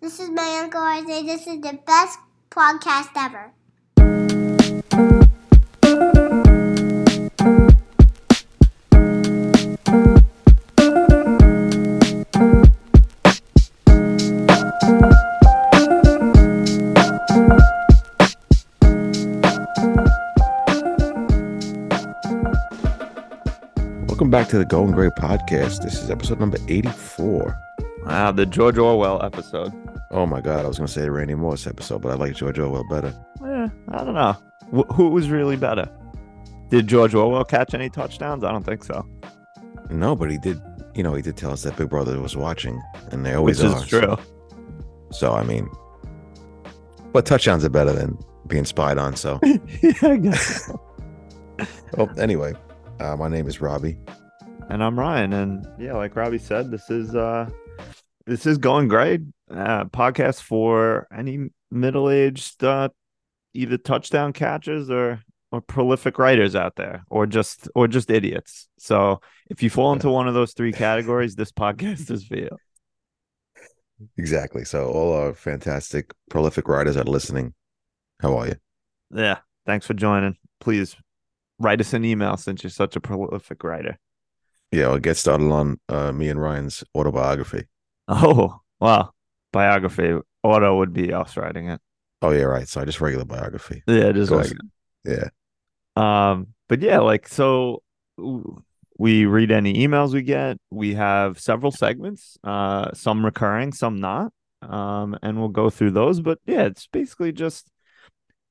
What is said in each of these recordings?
This is my Uncle Isaiah. This is the best podcast ever. Welcome back to the Going Grey podcast. This is episode number 84. Wow, the George Orwell episode. Oh my God, I was going to say the Randy Moss episode, but I like George Orwell better. Eh, I don't know. Wh- who was really better? Did George Orwell catch any touchdowns? I don't think so. No, but he did, you know, he did tell us that Big Brother was watching, and they always Which are. is true. So, so, I mean, but touchdowns are better than being spied on. So, yeah, I guess. well, anyway, uh, my name is Robbie. and I'm Ryan, and yeah, like Robbie said, this is uh, this is going great. Uh, podcast for any middle-aged, uh, either touchdown catchers or or prolific writers out there, or just or just idiots. So if you fall into one of those three categories, this podcast is for you. Exactly. So, all our fantastic, prolific writers are listening. How are you? Yeah. Thanks for joining. Please write us an email since you're such a prolific writer. Yeah, I'll get started on uh, me and Ryan's autobiography. Oh, wow. Biography. Auto would be us writing it. Oh, yeah, right. So, just regular biography. Yeah, just like. Yeah. Um, but yeah, like so we read any emails we get. We have several segments, uh, some recurring, some not. Um, and we'll go through those. But yeah, it's basically just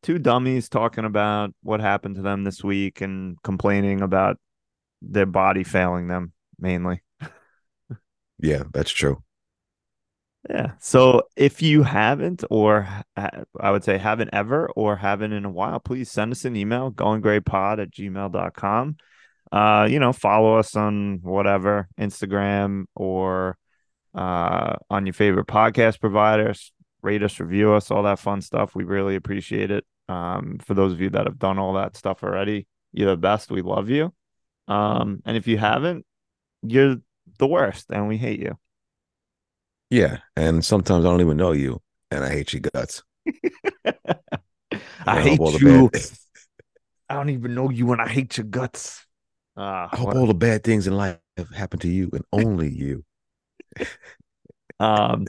two dummies talking about what happened to them this week and complaining about their body failing them mainly. Yeah, that's true. Yeah. So if you haven't, or I would say haven't ever, or haven't in a while, please send us an email, goinggreypod at gmail.com. Uh, you know, follow us on whatever, Instagram or uh on your favorite podcast providers. Rate us, review us, all that fun stuff. We really appreciate it. Um, for those of you that have done all that stuff already, you're the best. We love you. Um, and if you haven't, you're the worst and we hate you. Yeah, and sometimes I don't even know you, and I hate your guts. I hate all the you. bad- I don't even know you and I hate your guts. Uh, I hope all the bad things in life have happened to you and only you. um,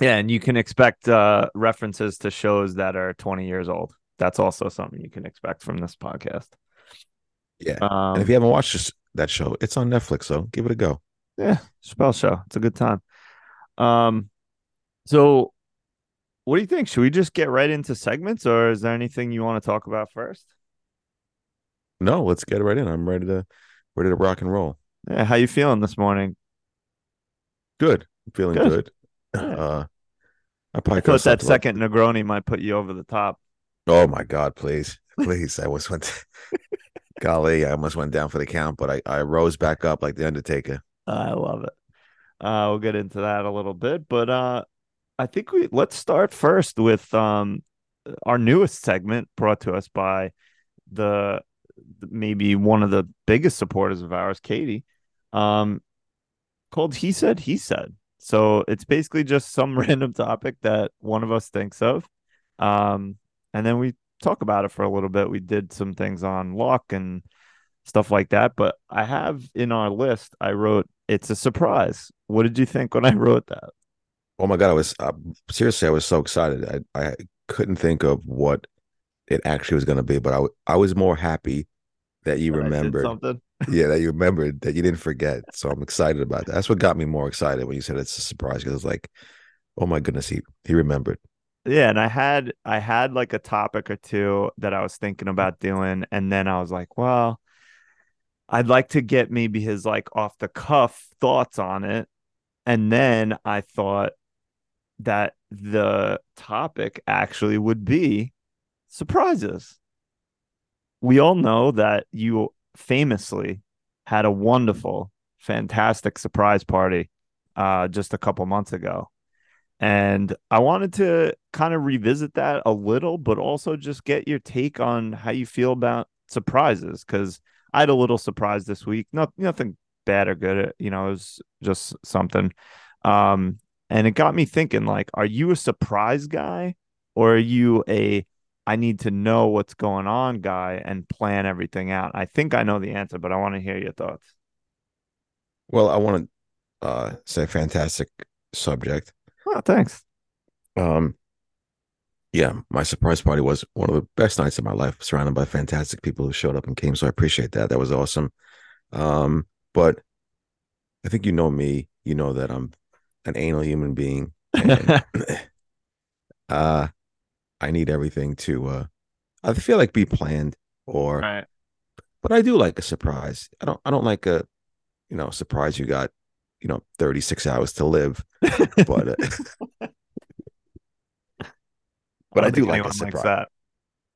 yeah, and you can expect uh, references to shows that are 20 years old. That's also something you can expect from this podcast. Yeah, Um, and if you haven't watched this, that show, it's on Netflix, so give it a go. yeah, Spell Show. It's a good time. Um, so what do you think? Should we just get right into segments, or is there anything you want to talk about first? No, let's get right in. I'm ready to ready to rock and roll. Yeah, how you feeling this morning? Good, I'm feeling Good. good. Yeah. Uh, I probably I thought that second Negroni might put you over the top. Oh my God, please, please! I almost went. Golly, I almost went down for the count, but I I rose back up like the Undertaker. I love it. Uh, we'll get into that a little bit, but uh, I think we let's start first with um our newest segment brought to us by the maybe one of the biggest supporters of ours, Katie, um, called "He Said He Said." So it's basically just some random topic that one of us thinks of, um, and then we talk about it for a little bit. We did some things on luck and stuff like that. But I have in our list, I wrote, it's a surprise. What did you think when I wrote that? Oh my god, I was uh, seriously, I was so excited. I I couldn't think of what it actually was going to be, but I I was more happy that you That remembered. something. Yeah, that you remembered that you didn't forget. So I'm excited about that. That's what got me more excited when you said it's a surprise because it's like, oh my goodness, he he remembered. Yeah, and I had I had like a topic or two that I was thinking about doing, and then I was like, well, I'd like to get maybe his like off the cuff thoughts on it. And then I thought that the topic actually would be surprises. We all know that you famously had a wonderful, fantastic surprise party uh, just a couple months ago. And I wanted to kind of revisit that a little, but also just get your take on how you feel about surprises. Cause I had a little surprise this week. Not nothing bad or good. You know, it was just something. Um, and it got me thinking like are you a surprise guy or are you a I need to know what's going on guy and plan everything out? I think I know the answer, but I want to hear your thoughts. Well, I want to uh, say fantastic subject. Oh, thanks. Um, yeah, my surprise party was one of the best nights of my life, surrounded by fantastic people who showed up and came. So I appreciate that. That was awesome. Um, but I think you know me. You know that I'm an anal human being. And, uh, I need everything to. uh I feel like be planned, or right. but I do like a surprise. I don't. I don't like a, you know, surprise. You got, you know, 36 hours to live, but. Uh, but I, don't do like a surprise. that.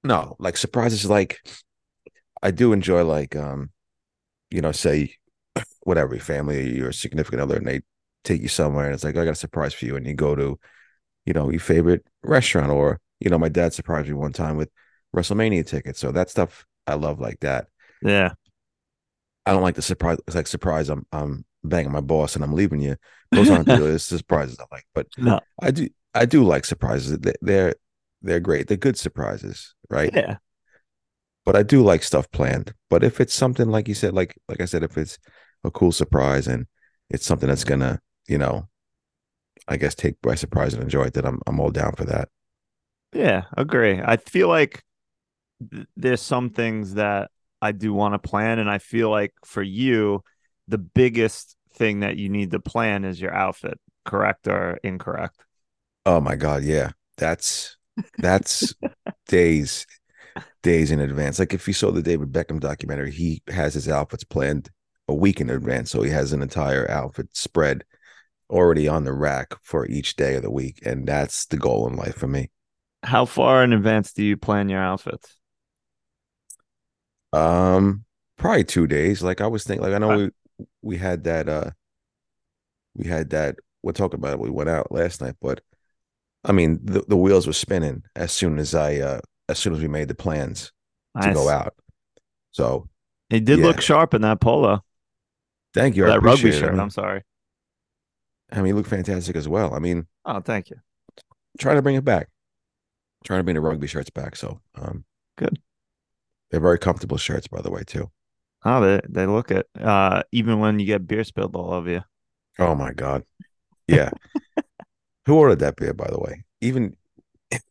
no like surprises like i do enjoy like um you know say whatever your family or your significant other and they take you somewhere and it's like i got a surprise for you and you go to you know your favorite restaurant or you know my dad surprised me one time with wrestlemania tickets so that stuff i love like that Yeah. i don't like the surprise it's like surprise i'm i'm banging my boss and i'm leaving you those aren't the surprises i like but No. i do i do like surprises they're they're great they're good surprises right Yeah. but I do like stuff planned. But if it's something like you said, like like I said, if it's a cool surprise and it's something that's gonna, you know, I guess take by surprise and enjoy it, then I'm I'm all down for that. Yeah, agree. I feel like th- there's some things that I do want to plan, and I feel like for you, the biggest thing that you need to plan is your outfit, correct or incorrect? Oh my god, yeah, that's that's days days in advance. Like if you saw the David Beckham documentary, he has his outfits planned a week in advance, so he has an entire outfit spread already on the rack for each day of the week, and that's the goal in life for me. How far in advance do you plan your outfits? Um, probably two days. Like I was thinking, like I know Right. we we had that uh we had that we're talking about it. We went out last night, but I mean the, the wheels were spinning as soon as I uh as soon as we made the plans to go out. So He did Yeah. look sharp in that polo, thank you. or that rugby it. shirt. I mean, I'm sorry. I mean, you look fantastic as well. I mean, Oh, thank you. trying to bring it back. Trying to bring the rugby shirts back. So um Good. they're very comfortable shirts, by the way, too. Oh, they they look it. Uh, even when you get beer spilled all over you. Oh my God. Yeah. Who ordered that beer, by the way? Even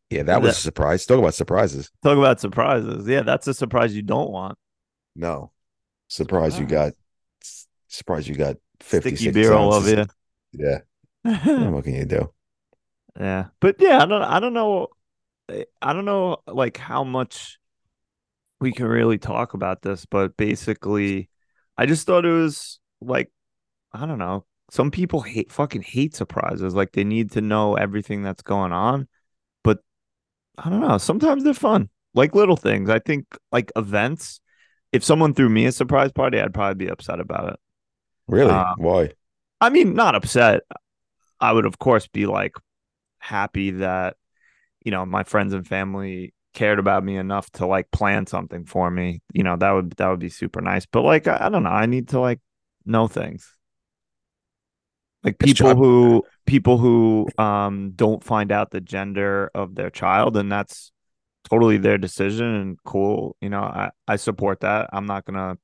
yeah, that was a surprise. Talk about surprises. Talk about surprises. Yeah, that's a surprise you don't want. No. Surprise you got surprise you got 50 Sticky beer all over you. Yeah. What can you do? Yeah, but yeah, I don't, I don't know, I don't know, like how much we can really talk about this, but basically, I just thought it was like, I don't know, some people hate, fucking hate surprises, like they need to know everything that's going on, but I don't know, sometimes they're fun, like little things. I think like events. If someone threw me a surprise party, I'd probably be upset about it. Really? Uh, Why? I mean, not upset. I would, of course, be like happy that, you know, my friends and family cared about me enough to like plan something for me. You know, that would that would be super nice. But like, I, I don't know. I need to like know things. Like people who people who um don't find out the gender of their child, and that's totally their decision and cool. You know, I I support that. I'm not gonna,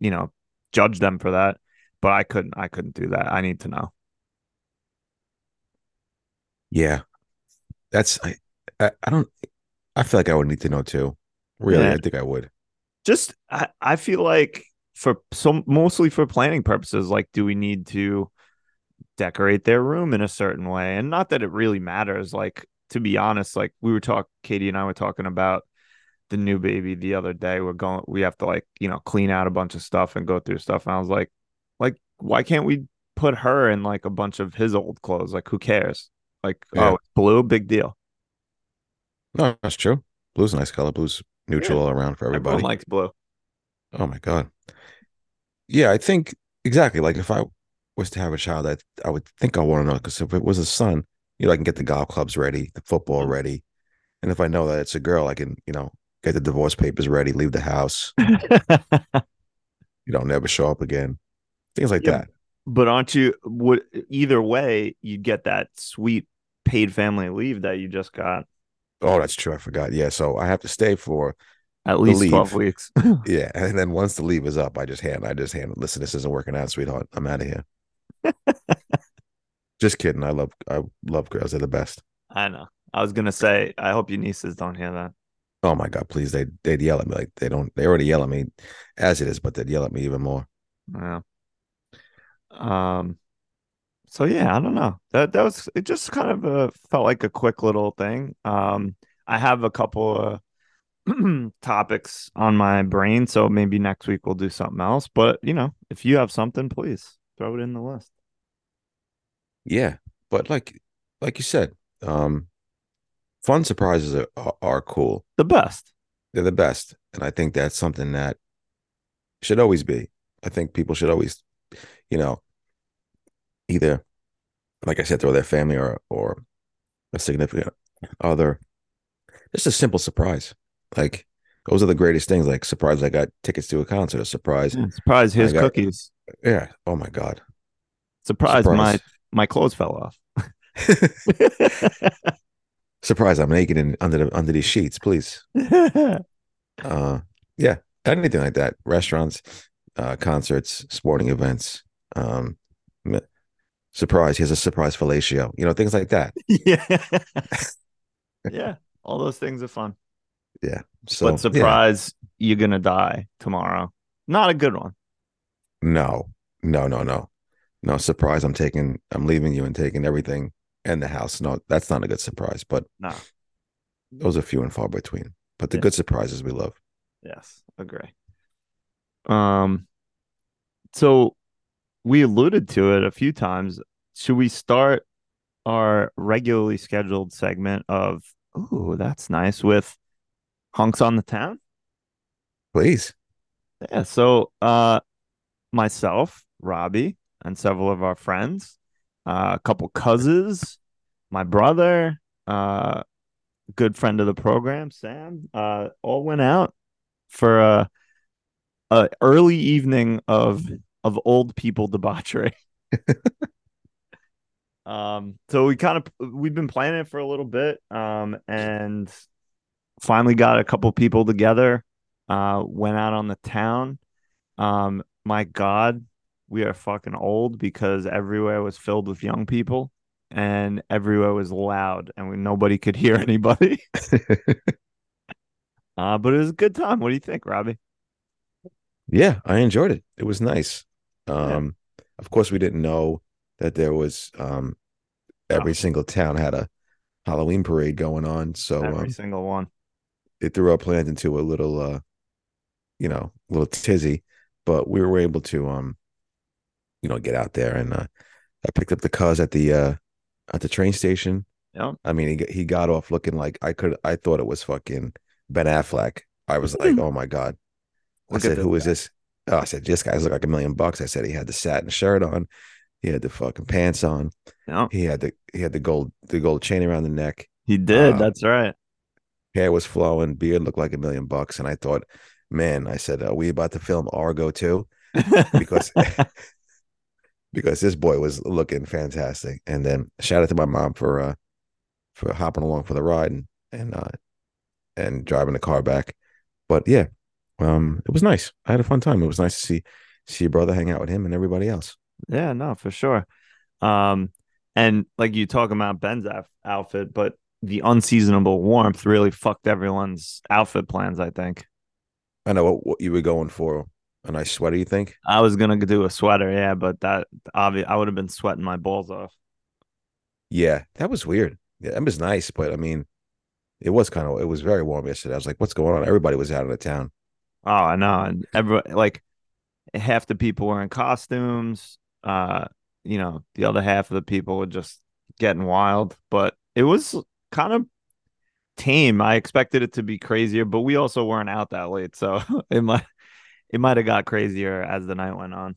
you know, judge them for that. But I couldn't I couldn't do that. I need to know. Yeah. That's I, I I don't I feel like I would need to know too. Really, Yeah. I think I would. just I, I feel like for some mostly for planning purposes like do we need to decorate their room in a certain way and not that it really matters like to be honest like we were talking katie and i were talking about the new baby the other day we're going we have to like you know clean out a bunch of stuff and go through stuff and i was like like why can't we put her in like a bunch of his old clothes like who cares like Yeah. oh blue big deal No, that's true. Blue's a nice color. Blue's neutral all around for everyone everybody. likes blue Oh my god. Yeah, I think exactly. Like if I was to have a child, I I would think I want to know because if it was a son, you know, I can get the golf clubs ready, the football mm-hmm. ready, and if I know that it's a girl, I can you know get the divorce papers ready, leave the house, you know, never show up again, things like Yeah. that. But aren't you would either way you'd get that sweet paid family leave that you just got Oh, that's true. I forgot. Yeah, so I have to stay for at least leave. 12 weeks. yeah, and then once the leave is up, I just hand I just hand listen, this isn't working out, sweetheart. I'm out of here. just kidding. I love I love girls. They're the best. I know. I was going to say I hope your nieces don't hear that. Oh my god, please. They they'd yell at me like they don't they already yell at me as it is, but they'd yell at me even more. Yeah. Um so yeah, I don't know. That that was it just kind of uh, felt like a quick little thing. Um I have a couple of topics on my brain, so maybe next week we'll do something else, but you know, if you have something, please throw it in the list. Yeah, but like like you said, um fun surprises are, are, are cool. The best. They're the best, and I think that's something that should always be. I think people should always, you know, either, like I said, throw their family or or a significant other. Just a simple surprise. Like those are the greatest things. Like surprise, I got tickets to a concert. A surprise. Yeah, surprise, here's got- cookies. Yeah. Oh my god. Surprise, my Surprise. my clothes fell off. surprise. I'm naked in under the under these sheets. Please. Uh, yeah. Anything like that. Restaurants, uh, concerts, sporting events. Um, surprise. Here's a surprise fellatio. You know, things like that. yeah. yeah. All those things are fun. So but yeah. surprise, you're gonna die tomorrow. Not a good one. No, no, no, no, no. Surprise! I'm taking, I'm leaving you and taking everything and the house. No, that's not a good surprise. But No. those are few and far between. But the Yeah. good surprises we love. Yes, agree. Um, so we alluded to it a few times. Should we start our regularly scheduled segment of "Ooh, that's nice" with hunks on the town? Please. Yeah. So, uh, myself, Robbie, and several of our friends, uh, a couple cousins, my brother, uh, good friend of the program, Sam, uh, all went out for a, a early evening of of old people debauchery. um, so we kind of we've been planning it for a little bit, um, and finally got a couple people together. Uh, went out on the town. Um, my God, we are fucking old because everywhere was filled with young people and everywhere was loud and we, nobody could hear anybody. uh, but it was a good time. What do you think, Robbie? yeah, I enjoyed it. It was nice. Yeah. Um, of course, we didn't know that there was um every Oh. single town had a Halloween parade going on. So Every um, single one. It threw our plans into a little uh you know a little tizzy but we were able to um you know get out there and uh i picked up the cuz at the uh at the train station. Yeah. i mean he, got- he got off looking like i could i thought it was fucking ben affleck. I was like oh my god. I Look said who is guy." this? Oh i said this guy's look like a million bucks. I said he had the satin shirt on. He had the fucking pants on. Yeah, he had the he had the gold the gold chain around the neck. He did. Uh, That's right. Hair was flowing, beard looked like a million bucks, and I thought, man, I said, are we about to film Argo too? Because because this boy was looking fantastic. And then shout out to my mom for uh for hopping along for the ride and and uh and driving the car back. But yeah, um, it was nice. I had a fun time. It was nice to see see your brother hang out with him and everybody else. Yeah, no, for sure. Um, and like you talk about Ben's outf- outfit, but the unseasonable warmth really fucked everyone's outfit plans. I think I know what, what you were going for. A nice sweater, you think? I was gonna do a sweater, yeah, but that obvious I would have been sweating my balls off. Yeah, that was weird. Yeah, that was nice, but I mean, it was kind of it was very warm yesterday. I was like, what's going on? Everybody was out of the town. Oh, I know, and every like half the people were in costumes. Uh, you know, the other half of the people were just getting wild, but it was kind of tame. I expected it to be crazier, but we also weren't out that late, so it might it might have got crazier as the night went on.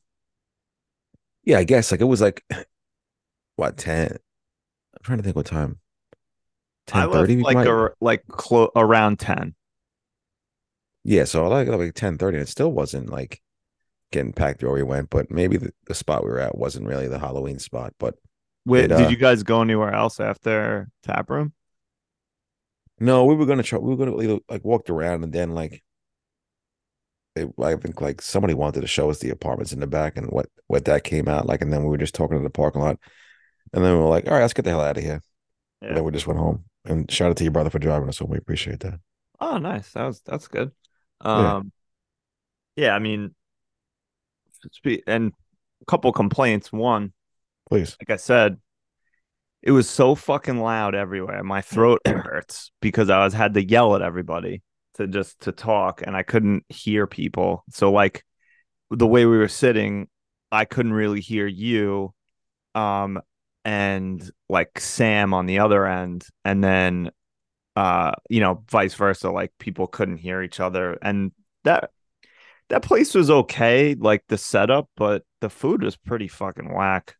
Yeah, I guess like it was like what ten? I'm trying to think what time. Ten thirty, like a, like clo- around ten. yeah. So I like like ten thirty, and it still wasn't like getting packed where we went. But maybe the, the spot we were at wasn't really the Halloween spot. But Wait, It, did uh, you guys go anywhere else after tap room? No, we were gonna try. We were gonna like walked around and then like. They, I think like somebody wanted to show us the apartments in the back and what what that came out like, and then we were just talking in the parking lot, and then we were like, "All right, let's get the hell out of here." Yeah. And then we just went home. And shout out to your brother for driving us home. We appreciate that. Oh, nice. That was that's good. Yeah. Um, yeah, I mean, and a couple complaints. One, Please. like I said, it was so fucking loud everywhere. My throat hurts because I was had to yell at everybody to just to talk, and I couldn't hear people. So like the way we were sitting, I couldn't really hear you, um, and like Sam on the other end, and then, uh, you know, vice versa. Like people couldn't hear each other, and that that place was okay, like the setup, but the food was pretty fucking whack.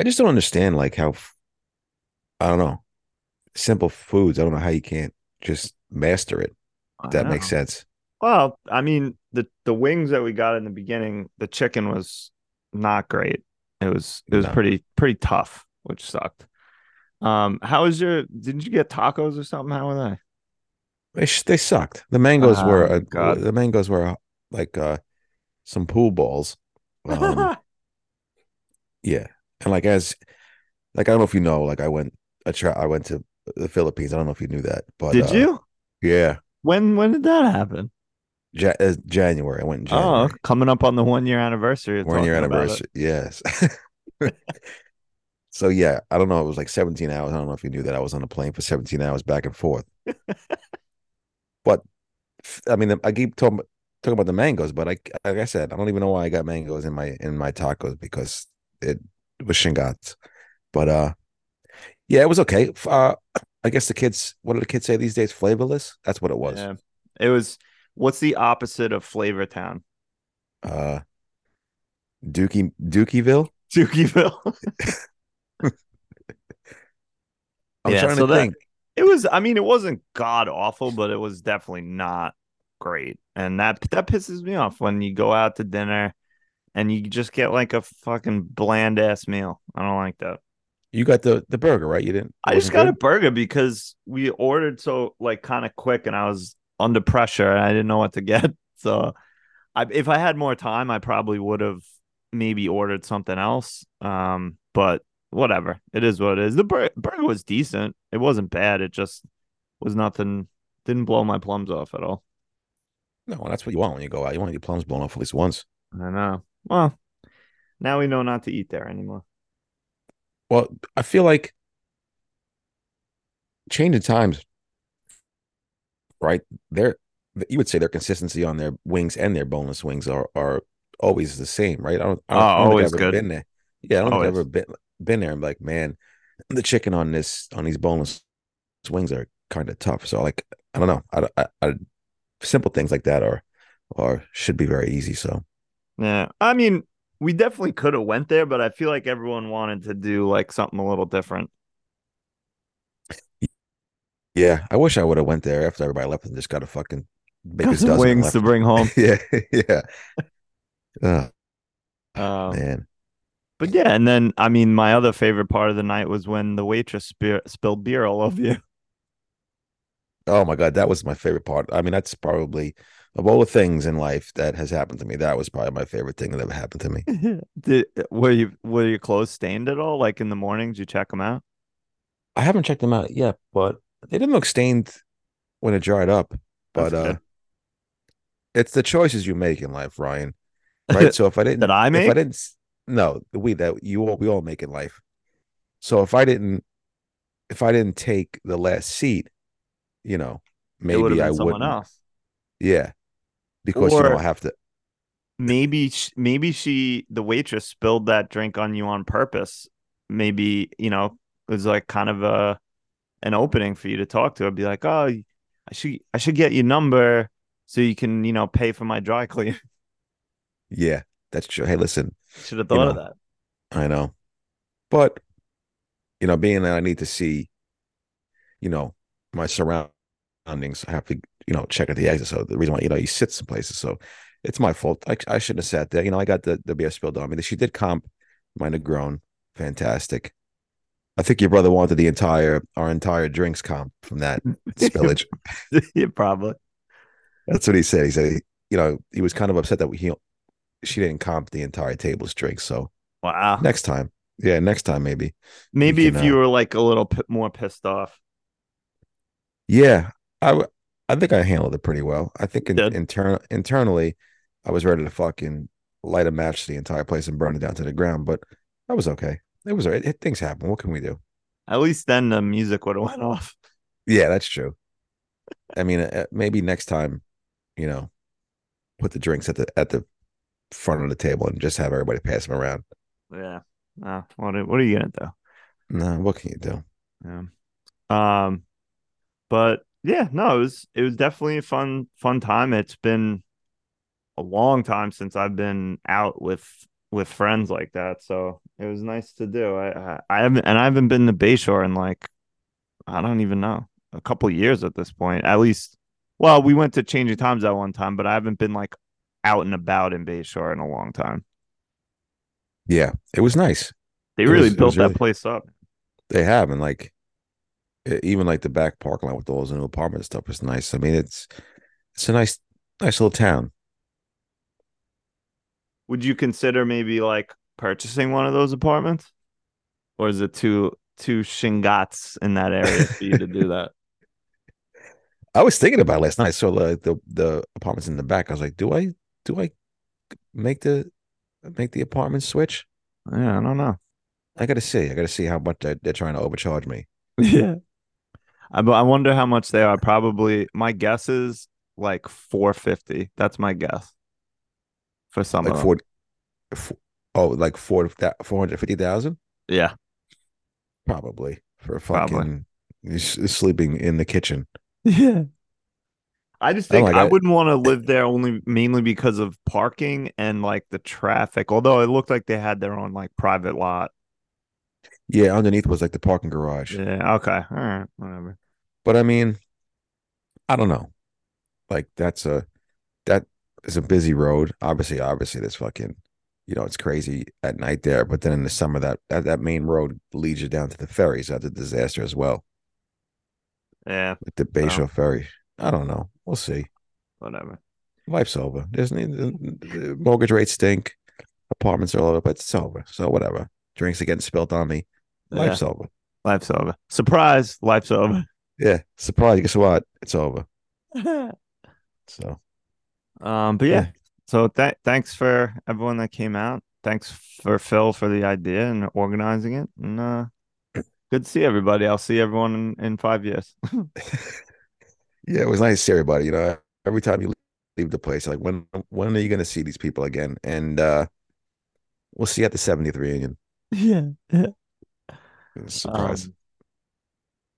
I just don't understand like how I don't know. Simple foods. I don't know how you can't just master it. That makes sense. Well, I mean, the the wings that we got in the beginning, the chicken was not great. It was it was No. pretty pretty tough, which sucked. Um, how was your? Didn't you get tacos or something? How were they? They they sucked. The mangoes were Oh, uh, God. the mangoes were like uh some pool balls. Um, yeah. And like as like I don't know if you know, like I went I tra- I went to the Philippines. I don't know if you knew that, but Did uh, you? Yeah, When when did that happen? ja- uh, January. I went in January. Oh, coming up on the one year anniversary. One year talking about it. anniversary. Yes. so yeah, I don't know. It was like 17 hours. I don't know if you knew that I was on a plane for 17 hours back and forth. but I mean, I keep talking talking about the mangoes, but I like I said, I don't even know why I got mangoes in my in my tacos because it was shingats. But uh, yeah, it was okay. Uh, I guess the kids. What do the kids say these days? Flavorless. That's what it was. Yeah. It was. What's the opposite of Flavor Town? Uh, Dookie Dookieville. Dookieville. I'm Yeah, trying so to that- think. It was. I mean, it wasn't god awful, but it was definitely not great, and that that pisses me off when you go out to dinner and you just get like a fucking bland ass meal. I don't like that. You got the the burger, right? You didn't. I just got a burger because we ordered so like kind of quick, and I was under pressure, and I didn't know what to get. So, I if I had more time, I probably would have maybe ordered something else. Um, but whatever, it is what it is. The bur- burger was decent. It wasn't bad. It just was nothing. Didn't blow my plums off at all. No, that's what you want when you go out. You want your plums blown off at least once. I know. Well, now we know not to eat there anymore. Well, I feel like changing times, right? They're you would say their consistency on their wings and their boneless wings are are always the same, right? I don't. I don't, Oh, I don't think I've always ever good. Been there. Yeah, I don't think I've ever been been there. I'm like, man, the chicken on this on these boneless wings are kind of tough. So like, I don't know. I, I, I simple things like that are are should be very easy. So Yeah, I mean, we definitely could have went there, but I feel like everyone wanted to do like something a little different. yeah, I wish I would have went there after everybody left and just got a fucking some dozen wings left. to bring home. yeah, yeah. Oh, Um, man. but yeah, and then I mean, my other favorite part of the night was when the waitress spe- spilled beer all over you. Oh my god, that was my favorite part. I mean, that's probably of all the things in life that has happened to me, that was probably my favorite thing that ever happened to me. Did were you were your clothes stained at all? Like in the mornings, you check them out. I haven't checked them out yet, but they didn't look stained when it dried up. But uh it's the choices you make in life, Ryan. Right? so if I didn't That I if? I didn't no, we that you all we all make in life. So if I didn't if I didn't take the last seat, you know, maybe I wouldn't. else. Yeah. Because you don't have to maybe maybe she the waitress spilled that drink on you on purpose maybe you know it was like kind of a an opening for you to talk to her be like oh i should i should get your number so you can you know pay for my dry clean Yeah, that's true. Hey, listen, should have You thought of that I know. But you know, being that I need to see, you know, my surroundings, I have to, you know, check at the exit. So the reason why, you know, he sits in places. So it's my fault. I, I shouldn't have sat there. You know, I got the, the beer spilled on me. She did comp my Negroni. Fantastic. I think your brother wanted the entire our entire drinks comp from that spillage. yeah, probably. That's what he said. He said, he, you know, he was kind of upset that he she didn't comp the entire table's drinks. So Wow. next time, yeah, next time maybe. Maybe can, if you uh, were like a little p- more pissed off. Yeah, I w- I think I handled it pretty well. I think in, internal internally, I was ready to fucking light a match to the entire place and burn it down to the ground, but that was okay. It was all right. It, things happen. What can we do? At least then the music would have went off. Yeah, that's true. I mean, uh, maybe next time, you know, put the drinks at the at the front of the table and just have everybody pass them around. Yeah. Uh, what are, what are you gonna do? No, what can you do? Yeah. Um, but yeah, no, it was it was definitely a fun fun time. It's been a long time since I've been out with with friends like that, so it was nice to do. I I, I haven't and I haven't been to Bayshore in like I don't even know a couple years at this point. At least, well, we went to Changing Times that one time, but I haven't been like out and about in Bayshore in a long time. Yeah, it was nice. They It really was- built that really- place up. They have, and like even like the back parking lot with all those new apartment stuff is nice. I mean, it's it's a nice nice little town. Would you consider maybe like purchasing one of those apartments? Or is it too too shingats in that area for you to do that? I was thinking about it last night. I saw the, the the apartments in the back. I was like, do I do I make the make the apartment switch? Yeah, I don't know. I gotta see. I gotta see how much they're, they're trying to overcharge me. Yeah. I, but I wonder how much they are. Probably my guess is like 450. That's my guess. For some Like of them. four, four oh, like four four hundred fifty thousand, Yeah. probably for Probably. fucking he's sleeping in the kitchen. Yeah. I just I think like I wouldn't want to live there only mainly because of parking and like the traffic. Although it looked like they had their own like private lot. Yeah, underneath was like the parking garage. Yeah. Okay. All right. Whatever. But I mean, I don't know. Like that's a that is a busy road. Obviously, obviously, there's fucking, you know, it's crazy at night there. But then in the summer, that that, that main road leads you down to the ferries. That's a disaster as well. Yeah. Like the Bayshore ferry. I don't know. We'll see. Whatever. Life's over. There's the, the mortgage rates stink. Apartments are all over, but it's over. So whatever. Drinks are getting spilt on me. Life's over. Life's over. Surprise. Life's over. Yeah. Surprise. Guess what? It's over. So Um, but yeah, Yeah. so th- thanks for everyone that came out. Thanks for Phil for the idea and organizing it. And uh, good to see everybody. I'll see everyone in, in five years. Yeah, it was nice to see everybody. You know, every time you leave the place, like when when are you going to see these people again? And uh we'll see you at the 70th reunion. yeah. Surprise. Um,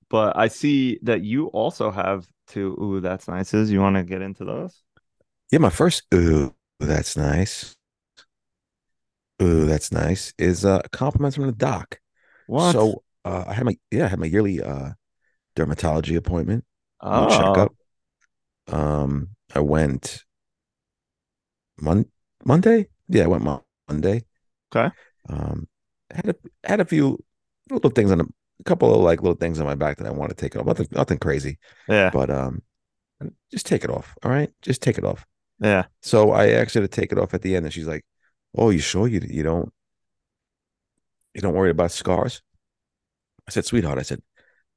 but I see that you also have two. Ooh, that's nice. Is you want to get into those? yeah, my first ooh, that's nice. Ooh, that's nice. Is uh compliments from the doc. What? So uh I had my yeah, I had my yearly uh dermatology appointment. oh, checkup. Um, I went Mon- Monday. Yeah, I went Monday. Okay. Um, had a had a few little things on a, a couple of like little things on my back that I want to take off. Nothing, nothing crazy, yeah, but um, just take it off. All right, just take it off. yeah. So I asked her to take it off at the end, and she's like, "Oh, you sure you you don't you don't worry about scars?" I said, "Sweetheart," I said,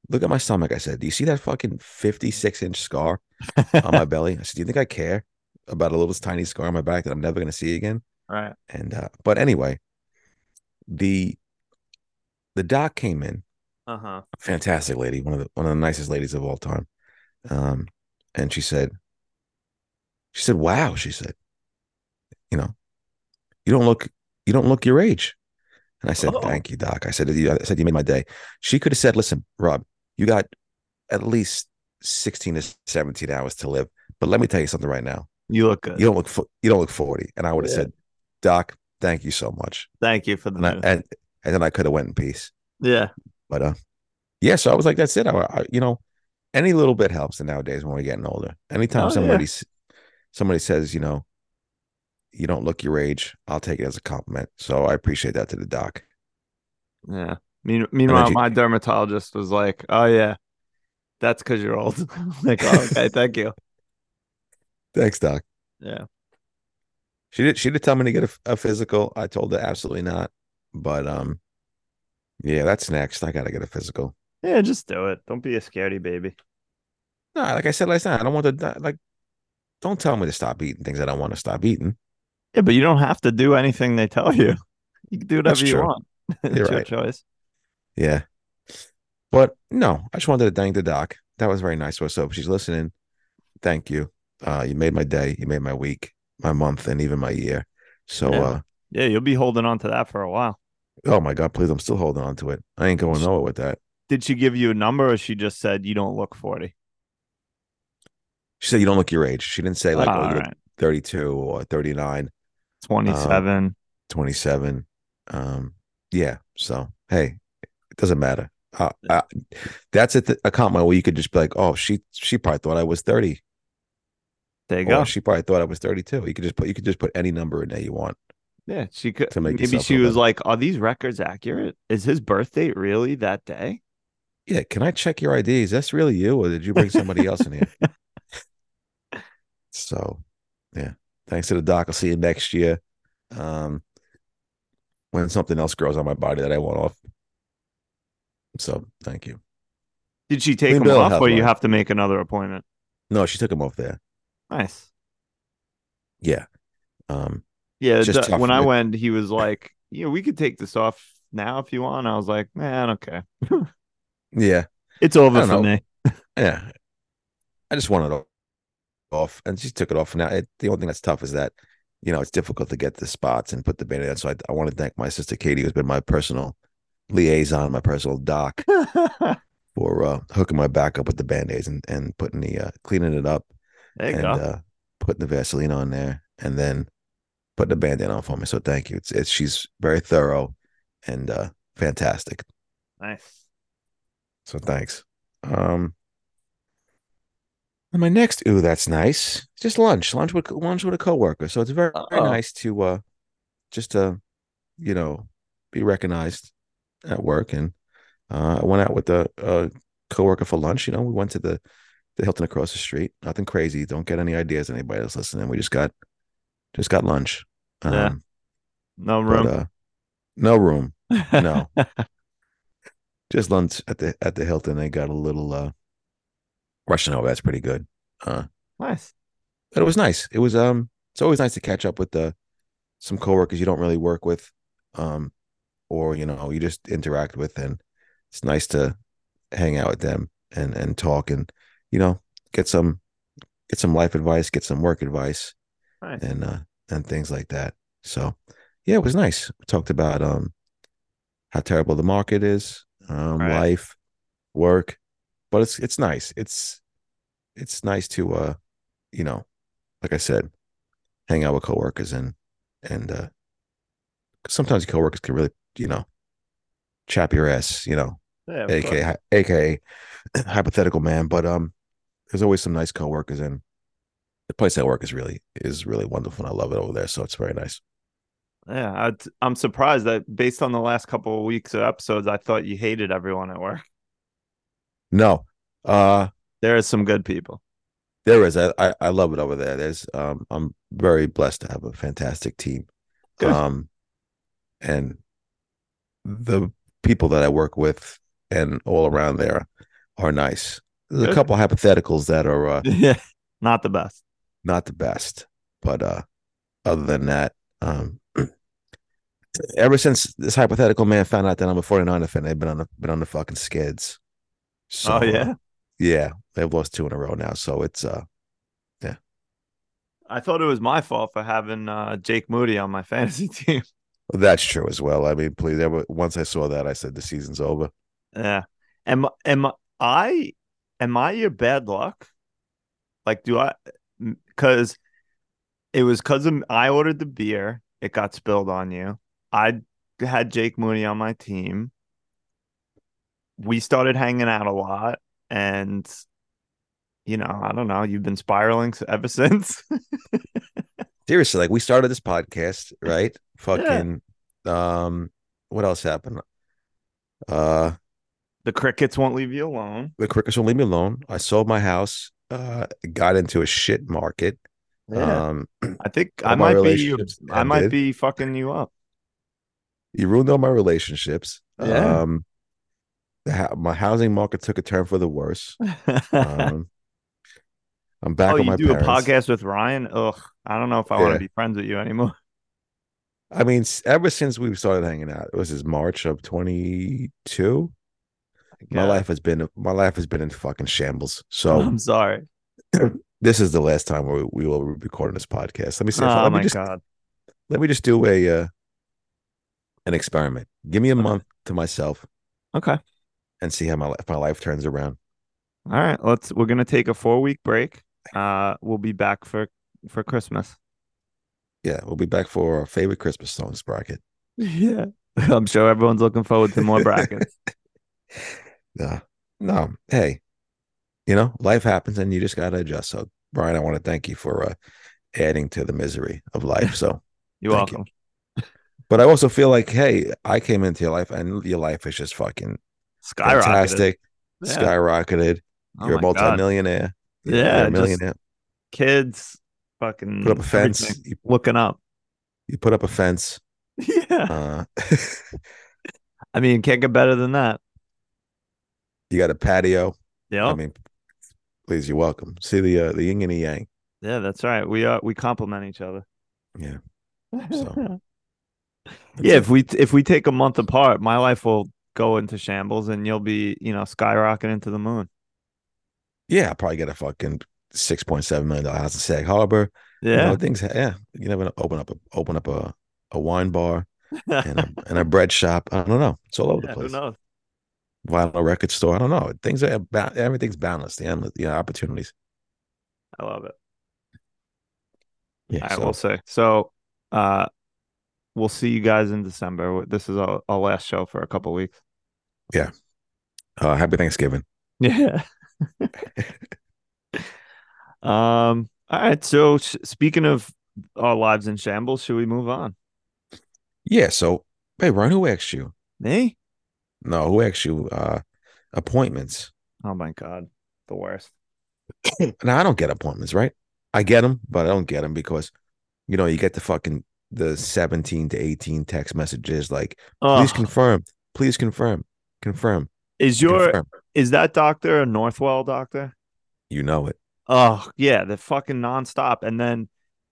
"Look at my stomach." I said, "Do you see that fucking fifty six inch scar on my belly?" I said, "Do you think I care about a little tiny scar on my back that I'm never going to see again?" right. And uh, but anyway, the the doc came in, Uh huh. fantastic lady, one of the one of the nicest ladies of all time. Um, and she said, she said, "Wow," she said, "You know, you don't look you don't look your age." And I said, Oh. "Thank you, doc." I said, "You- "I said you made my day." She could have said, "Listen, Rob, you got at least sixteen to seventeen hours to live." But let me tell you something right now. You look good. You don't look you don't look forty. And I would have Yeah. said, "Doc, thank you so much." Thank you for the And I, and, and then I could have went in peace. yeah. But uh, yeah. So I was like, "That's it." I, I you know, any little bit helps And nowadays when we're getting older. Anytime Oh, somebody s somebody says, you know, you don't look your age. I'll take it as a compliment. So I appreciate that to the doc. Yeah. Mean, meanwhile, you- my dermatologist was like, "Oh yeah, that's because you're old." like, oh, okay, thank you. Thanks, doc. Yeah. She did. She did tell me to get a, a physical. I told her absolutely not. But um, yeah, that's next. I gotta get a physical. Yeah, just do it. Don't be a scaredy baby. No, like I said last night, I don't want to like. Don't tell me to stop eating things I don't want to stop eating. Yeah, but you don't have to do anything they tell you. You can do whatever you want. it's your right. choice. Yeah. But no, I just wanted to thank the doc. That was very nice of her. So if she's listening, thank you. Uh, you made my day. You made my week, my month, and even my year. So, Yeah. uh, Yeah, you'll be holding on to that for a while. Oh my God, please, I'm still holding on to it. I ain't going nowhere with that. Did she give you a number or she just said you don't look 40? She said, you don't look your age. She didn't say like, oh, All you look right. 32 or 39, 27. 27. Um, yeah. So, hey, it doesn't matter. Uh, uh, that's a, th- a compliment where you could just be like, oh, she, she probably thought I was 30 there you or go. she probably thought I was 32. You could just put, you could just put any number in there you want. Yeah, she could. to make maybe she was better. like, "Are these records accurate? Is his birth date really that day?" Yeah, can I check your ID? Is this really you, or did you bring somebody else in here? So, yeah. Thanks to the doc. I'll see you next year. Um, when something else grows on my body that I want off. So, thank you. Did she take Clean him off, or you have to make another appointment? No, she took him off there. Nice. Yeah. Um, Yeah, Just when I went, he was like, "You know, we could take this off now if you want." I was like, "Man, okay, yeah. it's over for know. me." Yeah. I just wanted it off, and she took it off. Now, it, the only thing that's tough is that, you know, it's difficult to get the spots and put the band on. So I, I want to thank my sister Katie, who's been my personal liaison, my personal doc for uh, hooking my back up with the band aids and, and putting the uh, cleaning it up and uh, putting the Vaseline on there and then putting the band aid on for me. So thank you. It's, it's she's very thorough and uh, fantastic. nice. So thanks. Um, and my next, ooh, that's nice. Just lunch, lunch with lunch with a coworker. So it's very, very nice to uh, just to, you know, be recognized at work. And uh, I went out with a, a coworker for lunch. You know, we went to the the Hilton across the street. Nothing crazy. Don't get any ideas. Anybody else listening? We just got just got lunch. Um, Yeah. No but, room. uh, no room. no. just lunch at the at the Hilton. They got a little uh Russian over. That's pretty good. Uh, nice. but it was nice. It was um. It's always nice to catch up with the some coworkers you don't really work with, um, or you know you just interact with, and it's nice to hang out with them and and talk and you know get some get some life advice, get some work advice, Nice. and uh and things like that. So yeah, it was nice. We talked about um how terrible the market is, um, Right. life, work, but it's it's nice. It's it's nice to uh you know, like I said, hang out with coworkers and and uh 'cause sometimes coworkers can really, you know, chap your ass, you know, Yeah, aka aka hypothetical man. But um there's always some nice coworkers and the place I work is really is really wonderful and I love it over there. So it's very nice. Yeah, I'd, I'm surprised that based on the last couple of weeks of episodes, I thought you hated everyone at work. No. Uh There are some good people. there is. I, I I love it over there. There's um I'm very blessed to have a fantastic team. Good. Um and the people that I work with and all around there are nice. There's a Good. couple hypotheticals that are uh, yeah, not the best. Not the best, but uh other than that, um ever since this hypothetical man found out that I'm a 49er fan, they've been on the been on the fucking skids. So oh uh, yeah, yeah, they've lost two in a row now. So it's uh yeah. I thought it was my fault for having uh, Jake Moody on my fantasy team. That's true as well. I mean, please. Ever, once I saw that, I said the season's over. Yeah. Am am I am I your bad luck? Like do I cuz it was cuz I ordered the beer, it got spilled on you. I had Jake Moody on my team. We started hanging out a lot and you know, I don't know, you've been spiraling ever since. seriously, like we started this podcast, right? Fucking um what else happened? Uh The crickets won't leave you alone. the crickets won't leave me alone. I sold my house, uh got into a shit market. Um I think I might be. I might be fucking you up. you ruined all my relationships. Yeah. Um the hou- my housing market took a turn for the worse. Um I'm back oh, on you my do parents. a podcast with Ryan? Ugh, I don't know if I want to be friends with you anymore. I mean, ever since we've started hanging out, it was this March of 22. My life has been my life has been in fucking shambles. So I'm sorry. this is the last time we, we will be recording this podcast. Let me see. if- Oh let me my just god. let me just do a uh, an experiment. Give me a month to myself Okay. and see how my if my life turns around. All right. Let's. We're gonna take a four week break. Uh, we'll be back for for Christmas. Yeah, we'll be back for our favorite Christmas songs bracket. Yeah. I'm sure everyone's looking forward to more brackets. No, no. Hey, you know, life happens and you just gotta adjust. So, Brian, I want to thank you for uh, adding to the misery of life. So, You're Thank you. welcome. but I also feel like, hey, I came into your life and your life is just fucking Skyrocketed. fantastic, Yeah. skyrocketed. Oh You're a God. multimillionaire. You're- Yeah, you're a millionaire. Kids, fucking Put up a fence. You, Looking up. you put up a fence. Yeah. Uh, I mean, can't get better than that. You got a patio. Yeah. I mean, please, you're welcome. See the uh, the yin and the yang. yeah, that's right. We are we complement each other. Yeah. So, yeah, if we if we take a month apart, my life will go into shambles and you'll be, you know, skyrocketing to the moon. Yeah, I'll probably get a fucking six point seven million dollar house in Sag Harbor. You Yeah. know, things. Yeah, you never know, open up a open up a, a wine bar and a, and a bread shop. I don't know. It's all over Yeah, the who place. knows? Vinyl record store. I don't know. Things are everything's balanced. The endless, you know, opportunities. I love it. Yeah. I so, we'll say. So uh we'll see you guys in December. This is our, our last show for a couple weeks. Yeah. Uh, happy Thanksgiving. Yeah. um all right. So sh- speaking of our lives in shambles, should we move on? Yeah. So, hey, Ryan, who asked you? Me? No, who asked you? Uh, appointments. Oh my god. The worst. Now I don't get appointments, right? I get them, but I don't get them because, you know, you get the fucking the seventeen to eighteen text messages like, please confirm, please confirm, confirm, is your confirm. is that doctor a Northwell doctor? You know it. Oh yeah, the fucking nonstop. And then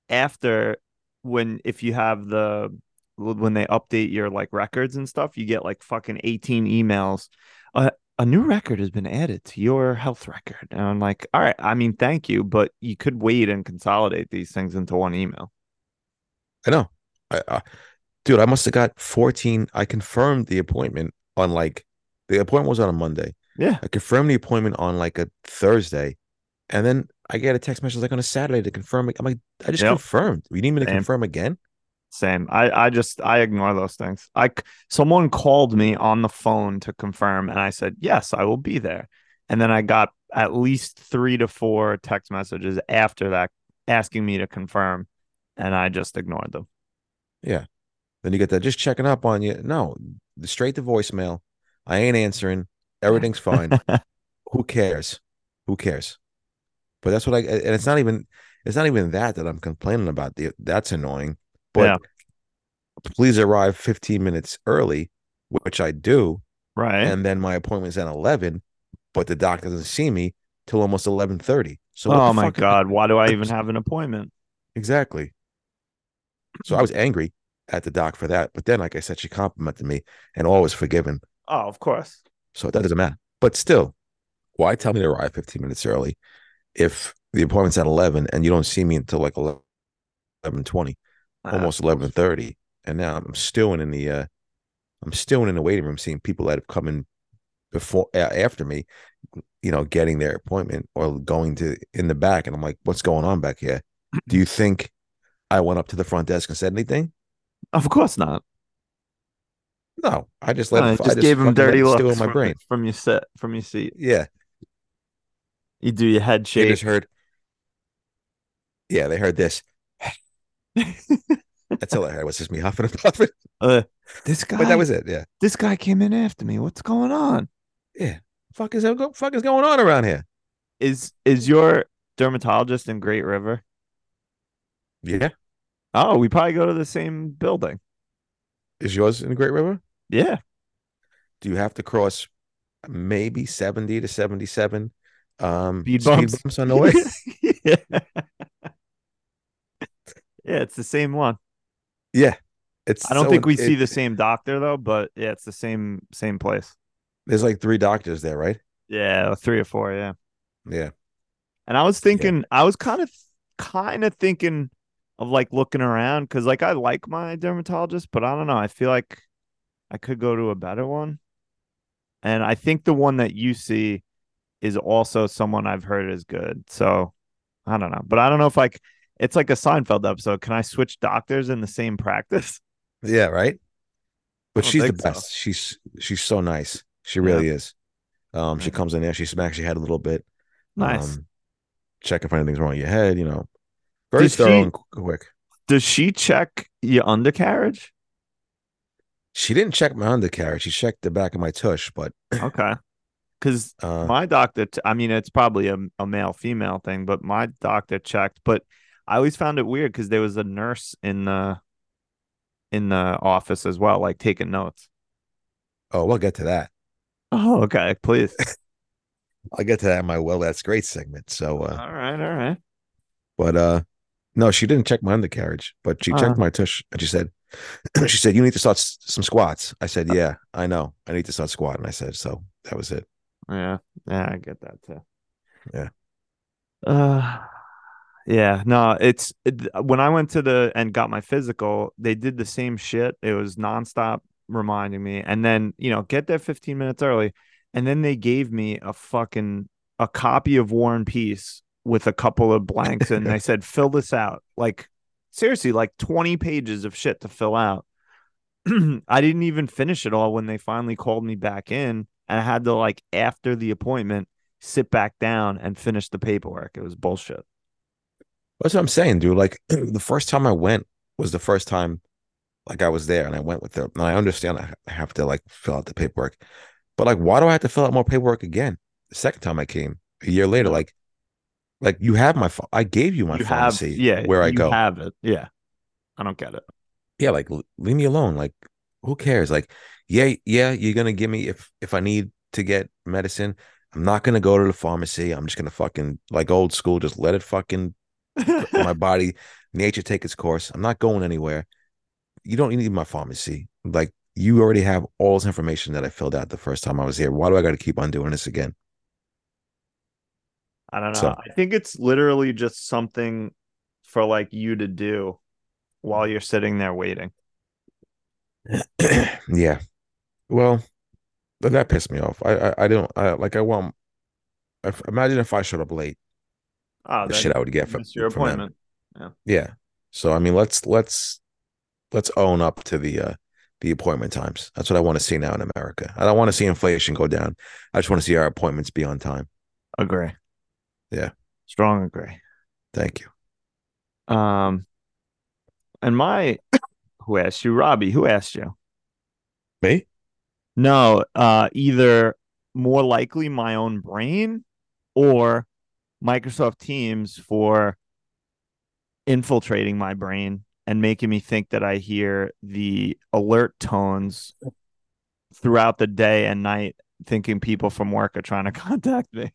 after when if you have the when they update your like records and stuff, you get like fucking 18 emails. Uh, a new record has been added to your health record. And I'm like, all right, I mean, thank you, but you could wait and consolidate these things into one email. I know. I, uh, dude, I must have got 14. I confirmed the appointment on like the appointment was on a Monday. Yeah. I confirmed the appointment on like a Thursday. And then I get a text message like on a Saturday to confirm it. I'm like, I just Yep. confirmed. You need me to confirm again? Same. I I just I ignore those things. I someone called me on the phone to confirm and I said, "Yes, I will be there." And then I got at least 3 to 4 text messages after that asking me to confirm and I just ignored them. Yeah. Then you get that just checking up on you. No, straight to voicemail. I ain't answering. Everything's fine. Who cares? Who cares? But that's what I and it's not even it's not even that that I'm complaining about. The that's annoying. But Yeah. please arrive 15 minutes early, which I do, right. and then my appointment's at 11, but the doctor doesn't see me till almost 11:30. So oh my god, why do I even have an appointment? Exactly. So I was angry at the doc for that, but then like I said she complimented me and all was forgiven. Oh, of course. So that doesn't matter. But still, why tell me to arrive 15 minutes early if the appointment's at 11 and you don't see me until like 11 20, almost eleven thirty, And now I'm stewing in the, uh, I'm stewing in the waiting room, seeing people that have come in before, after me, you know, getting their appointment or going to in the back. And I'm like, what's going on back here? Do you think I went up to the front desk and said anything? Of course not. No, I just let, I I just, gave him dirty looks in my from, brain. from your sit from your seat. Yeah. You do your head They shake. just heard. Yeah, they heard this. That's all I heard was just me huffing and puffing. Uh, this guy But that was it. Yeah. this guy came in after me. What's going on? Yeah. Fuck is fuck is going on around here? Is is your dermatologist in Great River? Yeah. Oh, we probably go to the same building. Is yours in Great River? Yeah. Do you have to cross maybe 70 to 77 um Speed bumps. on the way? yeah. Yeah, it's the same one. yeah. It's I don't so think we it- see the same doctor though, but yeah, it's the same same place. There's like three doctors there, right? Yeah, three or four, yeah. Yeah. And I was thinking, I was kind of, kind of thinking of like looking around because, like, I like my dermatologist, but I don't know. I feel like I could go to a better one. And I think the one that you see is also someone I've heard is good. So I don't know, but I don't know if like it's like a Seinfeld episode. Can I switch doctors in the same practice? Yeah, right. But she's the think so. best. She's she's so nice. She Yeah. really is. Um, she comes in there. She smacks your head a little bit. Nice. Um, check if anything's wrong with your head. You know, very Does thorough she- and quick. Does she check your undercarriage? She didn't check my undercarriage. She checked the back of my tush, but Okay. Because uh, my doctor t- i mean it's probably a, a male female thing but my doctor checked but i always found it weird because there was a nurse in the in the office as well like taking notes oh, we'll get to that. oh okay please I'll get to that in my well. That's great segment. So, uh, all right all right but uh, no, she didn't check my undercarriage, but she Uh. checked my tush and she said, she said you need to start s- some squats. I said, yeah, I know. I need to start squatting. I said, so that was it. yeah yeah i get that too Yeah. uh yeah no it's it, when i went to the and got my physical they did the same shit. It was nonstop reminding me and then you know get there 15 minutes early and then they gave me a fucking a copy of war and peace with a couple of blanks and they said fill this out. Like seriously like 20 pages of shit to fill out. I didn't even finish it all when they finally called me back in and i had to like after the appointment sit back down and finish the paperwork. It was bullshit That's what I'm saying, dude. Like the first time I went was the first time like I was there and I went with them. And I understand I have to like fill out the paperwork. But like why do I have to fill out more paperwork again? The second time I came, a year later, like like you have my ph- I gave you my you have pharmacy yeah where I you go. have it yeah i don't get it yeah, like leave me alone. Like who cares? Like, yeah, yeah, you're gonna give me if if I need to get medicine, I'm not gonna go to the pharmacy. I'm just gonna fucking like old school, just let it fucking my body, nature take its course. I'm not going anywhere. You don't need my pharmacy. Like you already have all this information that I filled out the first time I was here. Why do I got to keep on doing this again? i don't know So- i think it's literally just something for like you to do while you're sitting there waiting yeah. Well, that pissed me off. I I, I don't I, like I want. If, imagine if I showed up late. Oh The shit I would get from, your from them. appointment Yeah. So I mean, let's let's let's own up to the uh the appointment times. That's what I want to see now in America. I don't want to see inflation go down. I just want to see our appointments be on time. agree Yeah. strong agree Thank you. um and my who asked you robbie who asked you Me? No, uh, either more likely my own brain or Microsoft Teams for infiltrating my brain and making me think that I hear the alert tones throughout the day and night, thinking people from work are trying to contact me.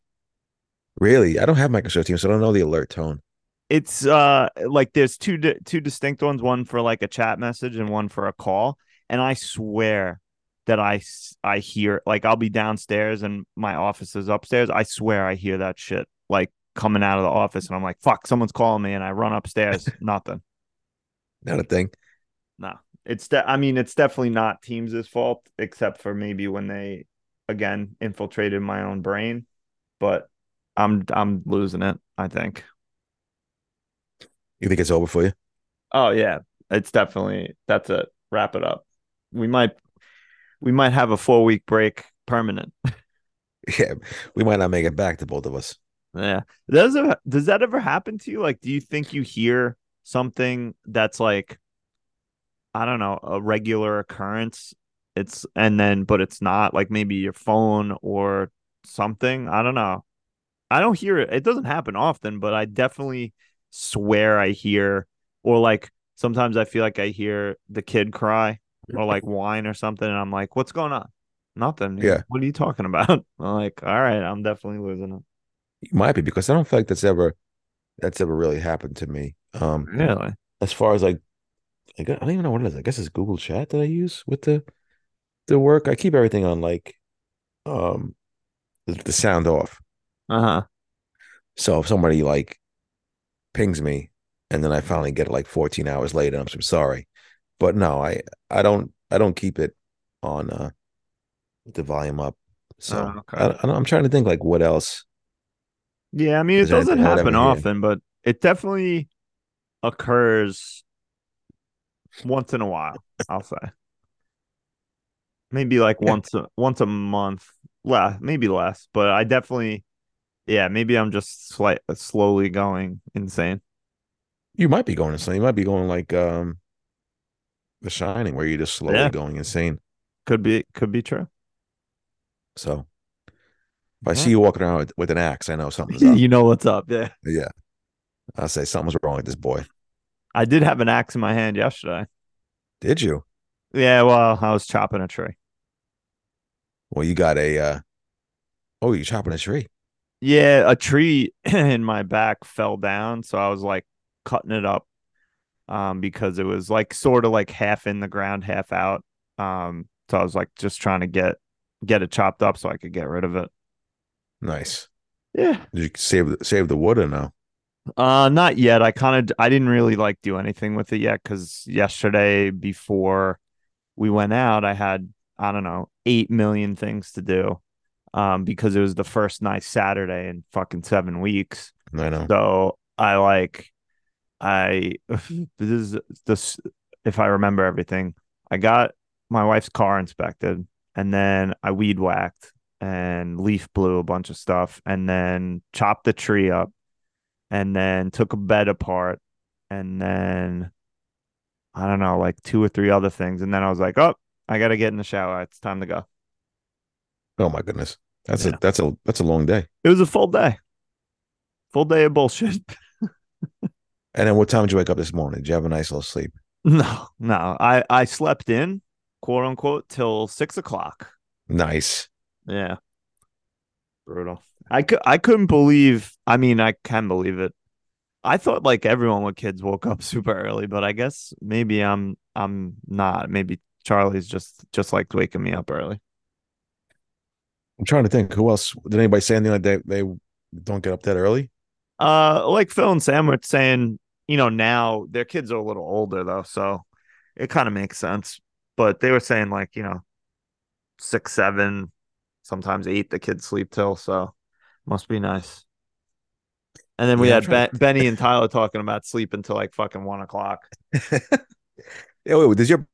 Really? I don't have Microsoft Teams, so I don't know the alert tone. It's uh like there's two di- two distinct ones, one for like a chat message and one for a call, and I swear that I I hear like I'll be downstairs and my office is upstairs. I swear I hear that shit like coming out of the office, and I'm like, "Fuck, someone's calling me," and I run upstairs. Nothing. Not a thing. No, it's de- I mean, it's definitely not Teams' fault, except for maybe when they again infiltrated my own brain. But I'm I'm losing it. I think. You think it's over for you? Oh yeah, it's definitely that's it. Wrap it up. We might we might have a four week break permanent. Yeah. We might not make it back to both of us. Yeah. Does it, does that ever happen to you? Like, do you think you hear something that's like I don't know, a regular occurrence. It's and then but it's not like maybe your phone or something. I don't know. I don't hear it. It doesn't happen often, but I definitely swear I hear or like sometimes I feel like I hear the kid cry or like whine or something and I'm like, "What's going on?" Nothing. Yeah. What are you talking about? I'm like, "All right, I'm definitely losing it." Might be because I don't feel like that's ever that's ever really happened to me. Um, Really? as far as like, I don't even know what it is. I guess it's Google Chat that I use with the the work. I keep everything on like, um, the, sound off. Uh-huh. So if somebody like pings me and then I finally get it like 14 hours later, I'm so sorry. But no, I I don't I don't keep it on uh the volume up. So Oh, okay. I, I'm trying to think like what else. Yeah, I mean, it doesn't anything I would happen often, but it definitely occurs once in a while, I'll say. Maybe like Yeah. once a once a month. Well, maybe less, but I definitely yeah, maybe I'm just slight slowly going insane. You might be going insane. You might be going like um The Shining, where you're just slowly Yeah. going insane. Could be could be true. So if I see you walking around with, with an axe, I know something's up. you know what's up. Yeah. yeah. I'll say something's wrong with this boy. I did have an axe in my hand yesterday. Did you? Yeah, well, I was chopping a tree. Well, you got a uh oh, you're chopping a tree. Yeah, a tree in my back fell down, so I was like cutting it up um because it was like sort of like half in the ground, half out. Um so I was like just trying to get get it chopped up so I could get rid of it. Nice. Yeah. Did you save the save the wood or no? Uh not yet. I kind of I didn't really like do anything with it yet cuz yesterday before we went out, I had I don't know, 8 million things to do. Um because it was the first nice Saturday in fucking 7 weeks. I know. So I like I this is this if I remember everything. I got my wife's car inspected and then I weed whacked and leaf blew a bunch of stuff and then chopped the tree up and then took a bed apart and then I don't know, like two or three other things. And then I was like, oh, I gotta get in the shower. It's time to go. Oh my goodness. That's Yeah. a that's a that's a long day. It was a full day. Full day of bullshit. And then what time did you wake up this morning? Did you have a nice little sleep? No, no. I I slept in, quote unquote, till six o'clock. Nice. Yeah, brutal. I could I couldn't believe. I mean, I can believe it. I thought like everyone with kids woke up super early, but I guess maybe I'm I'm not. Maybe Charlie's just just like waking me up early. I'm trying to think who else did anybody say anything like they they don't get up that early? Uh, like Phil and Sam were saying, you know, now their kids are a little older though, so it kind of makes sense. But they were saying like, you know, six, seven, sometimes eight, the kids sleep till, so must be nice. And then we Yeah, had ben- Benny and Tyler talking about sleep until like fucking one o'clock. yeah, wait, does your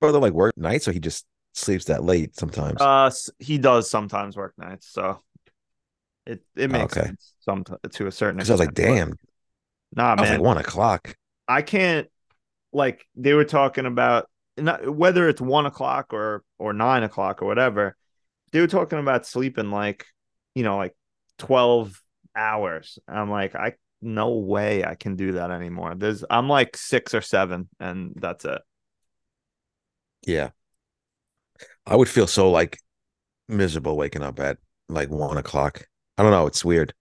brother like work nights or he just sleeps that late sometimes? Uh, he does sometimes work nights, so it it makes Okay. sense some to a certain. Because I was like, damn. nah, man. like one o'clock. I can't like they were talking about not whether it's one o'clock or or nine o'clock or whatever. They were talking about sleeping like you know like twelve hours. I'm like I no way I can do that anymore. There's I'm like six or seven and that's it. Yeah. I would feel so like miserable waking up at like one o'clock. I don't know. It's weird.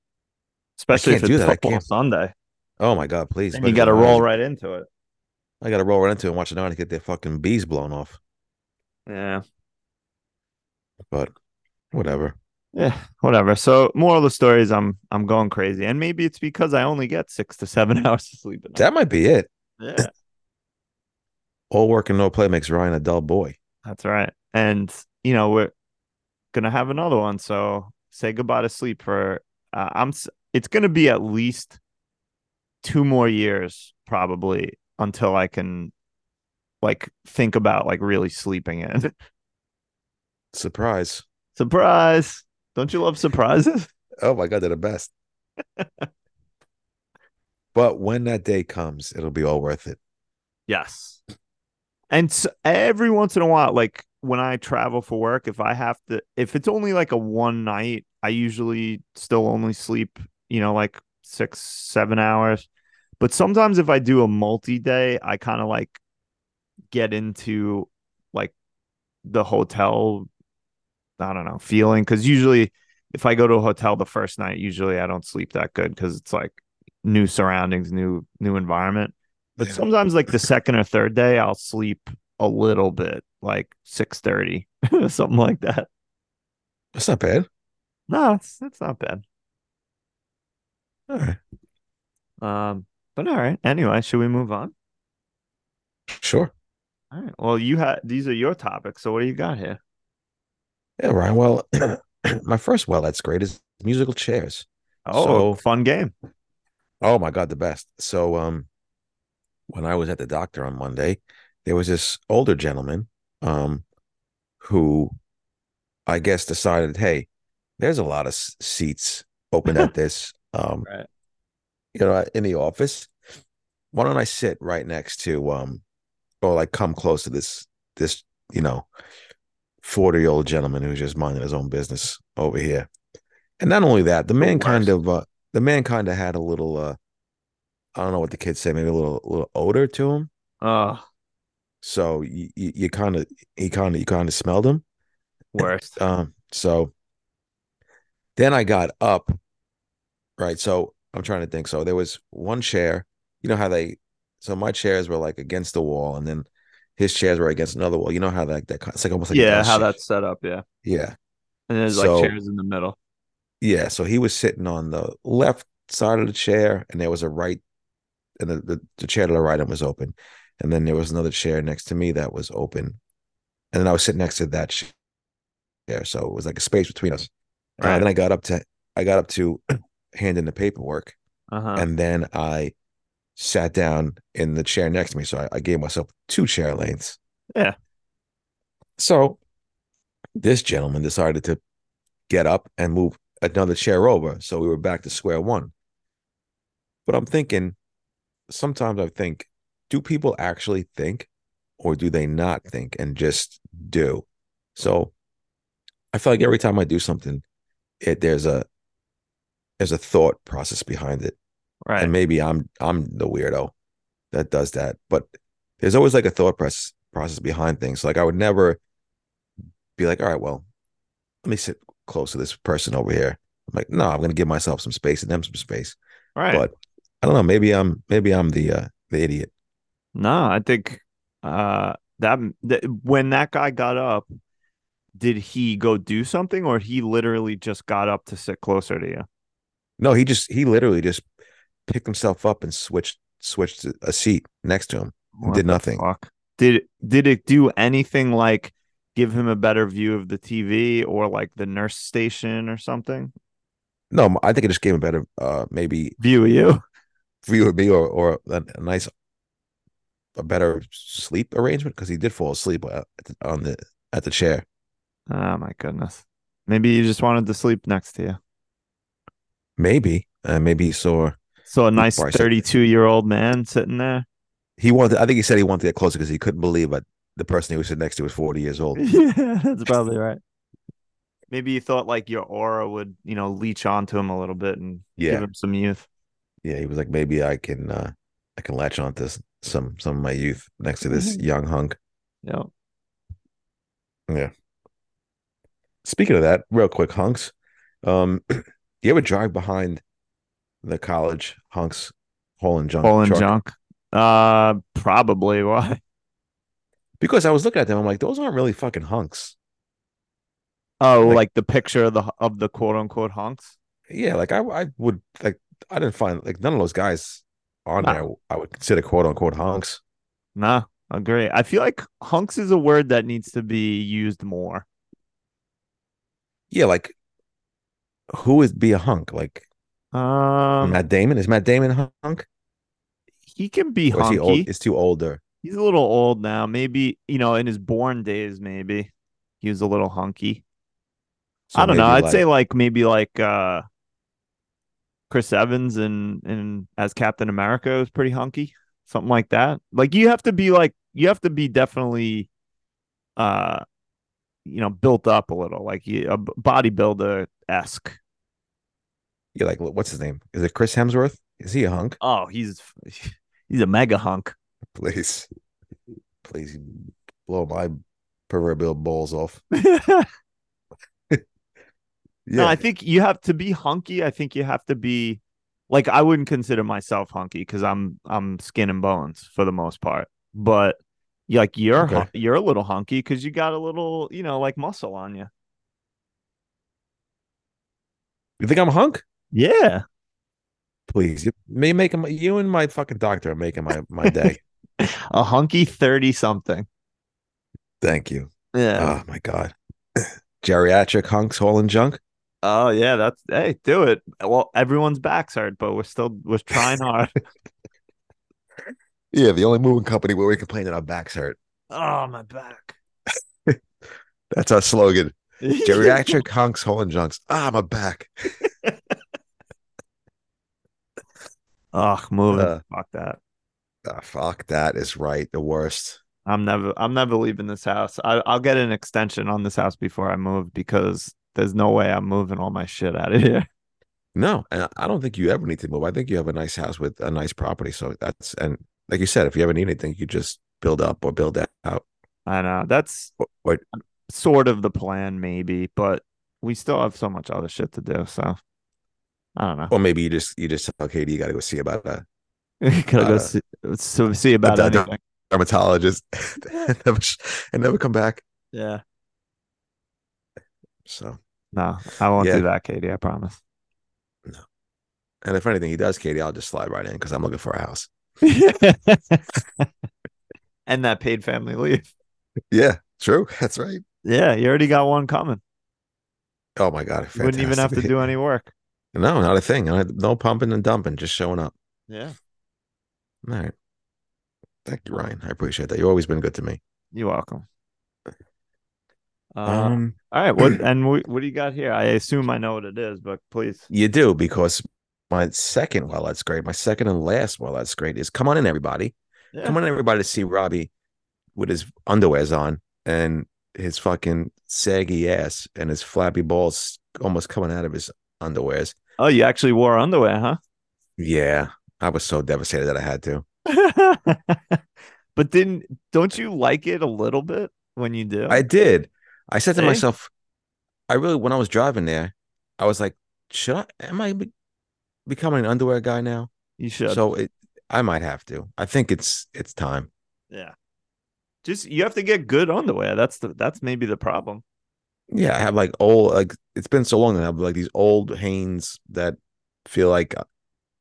Especially if can't do it's that. Football. Sunday. Oh my God, please. And you got to when I roll right into it. I got to roll right into it and watch the night to get their fucking bees blown off. Yeah. But whatever. Yeah, whatever. So more of the stories I'm I'm going crazy. And maybe it's because I only get six to seven hours of sleep. That might be it. yeah. All work and no play makes Ryan a dull boy. That's right. And you know, we're gonna have another one. So say goodbye to sleep for uh, I'm it's gonna be at least two more years probably until I can like think about like really sleeping in. Surprise. Surprise. Don't you love surprises? Oh my God, they're the best. But when that day comes, it'll be all worth it. Yes. And s every once in a while, like when I travel for work, if I have to, if it's only like a one night, I usually still only sleep, you know, like six, seven hours. But sometimes if I do a multi day, I kind of like get into like the hotel, I don't know, feeling. Cause usually if I go to a hotel the first night, usually I don't sleep that good because it's like new surroundings, new, new environment. But Yeah. sometimes like the second or third day, I'll sleep a little bit, like six thirty, something like that. That's not bad. No, it's it's not bad. All right. Um, but all right. Anyway, should we move on? Sure. All right. Well, you had these are your topics, so what do you got here? Yeah, Ryan. Well, my first well, that's great is musical chairs. Oh, So- fun game. Oh my God, the best. So um when I was at the doctor on Monday, there was this older gentleman um who I guess decided, hey, there's a lot of s- seats open at this um Right. you know in the office. Why don't I sit right next to um or like come close to this this, you know, 40-year-old gentleman who's just minding his own business over here. And not only that, the man kind of uh the man kind of had a little uh I don't know what the kids say, maybe a little little odor to him. Oh, So you you, you kind of he kind of you kind of smelled him. worst. Um, so then I got up, right? So I'm trying to think. So there was one chair. You know how they? So my chairs were like against the wall, and then his chairs were against another wall. You know how like that? It's like almost like yeah, how chair. that's set up. Yeah, Yeah, and there's So- like chairs in the middle. yeah. So he was sitting on the left side of the chair, and there was a right, and the the, the chair to the right of him was open, and then there was another chair next to me that was open, and then I was sitting next to that chair. So it was like a space between us. Right. then I got up to I got up to hand in the paperwork, Uh huh. and then I sat down in the chair next to me. So I, I gave myself two chair lengths. Yeah. So this gentleman decided to get up and move another chair over. So we were back to square one. But I'm thinking, sometimes I think, do people actually think or do they not think and just do? So I feel like every time I do something, it there's a there's a thought process behind it. Right. And maybe I'm I'm the weirdo that does that. But there's always like a thought process process behind things. Like I would never be like, all right, well, let me sit close to this person over here. I'm like, no, I'm gonna give myself some space and them some space. right. But I don't know, maybe I'm maybe I'm the uh the idiot. No, I think uh that, that when that guy got up, did he go do something or he literally just got up to sit closer to you? No, he just he literally just picked himself up and switched switched a seat next to him. What Did nothing. fuck? Did did it do anything like give him a better view of the TV or like the nurse station or something? No, I think it just gave him a better uh maybe View of you? view of me or or a, a nice a better sleep arrangement because he did fall asleep at the, on the at the chair. Oh my goodness. Maybe he just wanted to sleep next to you. Maybe, uh, maybe he saw So a nice 32 year old man sitting there. he wanted. I think he said he wanted to get closer because he couldn't believe that the person he was sitting next to was forty years old. yeah, that's probably right. Maybe you thought like your aura would, you know, leech onto him a little bit and give him some youth. yeah. He was like, maybe I can uh I can latch on to some some of my youth next to this young hunk. Yeah. Yeah. Speaking of that, real quick, hunks. Um, do you ever drive behind the college hunks hole and junk? Hauling Junk. Uh, probably. Why? Because I was looking at them, I'm like, those aren't really fucking hunks. Oh, Like- like, the picture of the of the quote unquote hunks. Yeah, like I, I would like I didn't find like none of those guys on No. there. I would consider quote unquote hunks. Nah, agree. I feel like hunks is a word that needs to be used more. Yeah, like who is be a hunk? Like Um, Matt Damon is Matt Damon hunk? he can be Or is he hunky. old? Is too older. He's a little old now. Maybe you know, in his Bourne days, maybe he was a little hunky. So I don't know. I'd say like maybe like uh Chris Evans and and as Captain America was pretty hunky, something like that. Like you have to be like you have to be definitely, uh, you know, built up a little, like you, a bodybuilder esque. You're like, what's his name? Is it Chris Hemsworth? Is he a hunk? Oh, he's he's a mega hunk. Please, please blow my proverbial balls off. No, I think you have to be hunky. I think you have to be like I wouldn't consider myself hunky because I'm I'm skin and bones for the most part. But like you're Okay. you're a little hunky because you got a little you know like muscle on you. You think I'm a hunk? Yeah, Please, you may make. You and my fucking doctor are making my my day. a hunky thirty something. Thank you. Yeah. Oh my god, geriatric hunks hauling junk. Oh yeah, that's hey, do it. Well, everyone's backs hurt, but we're still we're trying hard. Yeah, the only moving company where we complain that our backs hurt. oh my back. That's our slogan. Geriatric hunks hauling junks. Ah, my back. Oh, moving. Uh, Fuck that. Ah, fuck, that is right. The worst. I'm never I'm never leaving this house. I, I'll get an extension on this house before I move because there's no way I'm moving all my shit out of here. No, and I don't think you ever need to move. I think you have a nice house with a nice property. So that's and like you said, if you ever need anything, you just build up or build that out. I know that's Or, or sort of the plan, maybe, but we still have so much other shit to do. So I don't know. or maybe you just you just tell Katie you got to go see about a Gotta go uh, see, so see about a- anything. dermatologist and, never, and never come back. Yeah. So, No, I won't Yeah. do that, Katie. I promise. No. And if anything he does, Katie, I'll just slide right in because I'm looking for a house. and that paid family leave. Yeah, true. That's right. Yeah, you already got one coming. Oh my god, You wouldn't even have to do any work. No, not a thing. No pumping and dumping, just showing up. Yeah. All right. Thank you, Ryan. I appreciate that. You've always been good to me. You're welcome. Uh, Um, all right. What and what, what do you got here? I assume I know what it is, but please. you do because my second, well, that's great. My second and last, well, that's great, is come on in, everybody. Yeah. Come on, in, everybody, to see Robbie with his underwears on and his fucking saggy ass and his flabby balls almost coming out of his underwears. Oh, you actually wore underwear, huh? Yeah, I was so devastated that I had to. but didn't don't you like it a little bit when you do? I did. I said to See? myself, I really, when I was driving there, I was like, should I, am I be- becoming an underwear guy now? you should. So it, I might have to. I think it's it's time. yeah. Just you have to get good underwear. That's the that's maybe the problem. Yeah, I have like old, like it's been so long that I have like these old Hanes that feel like uh,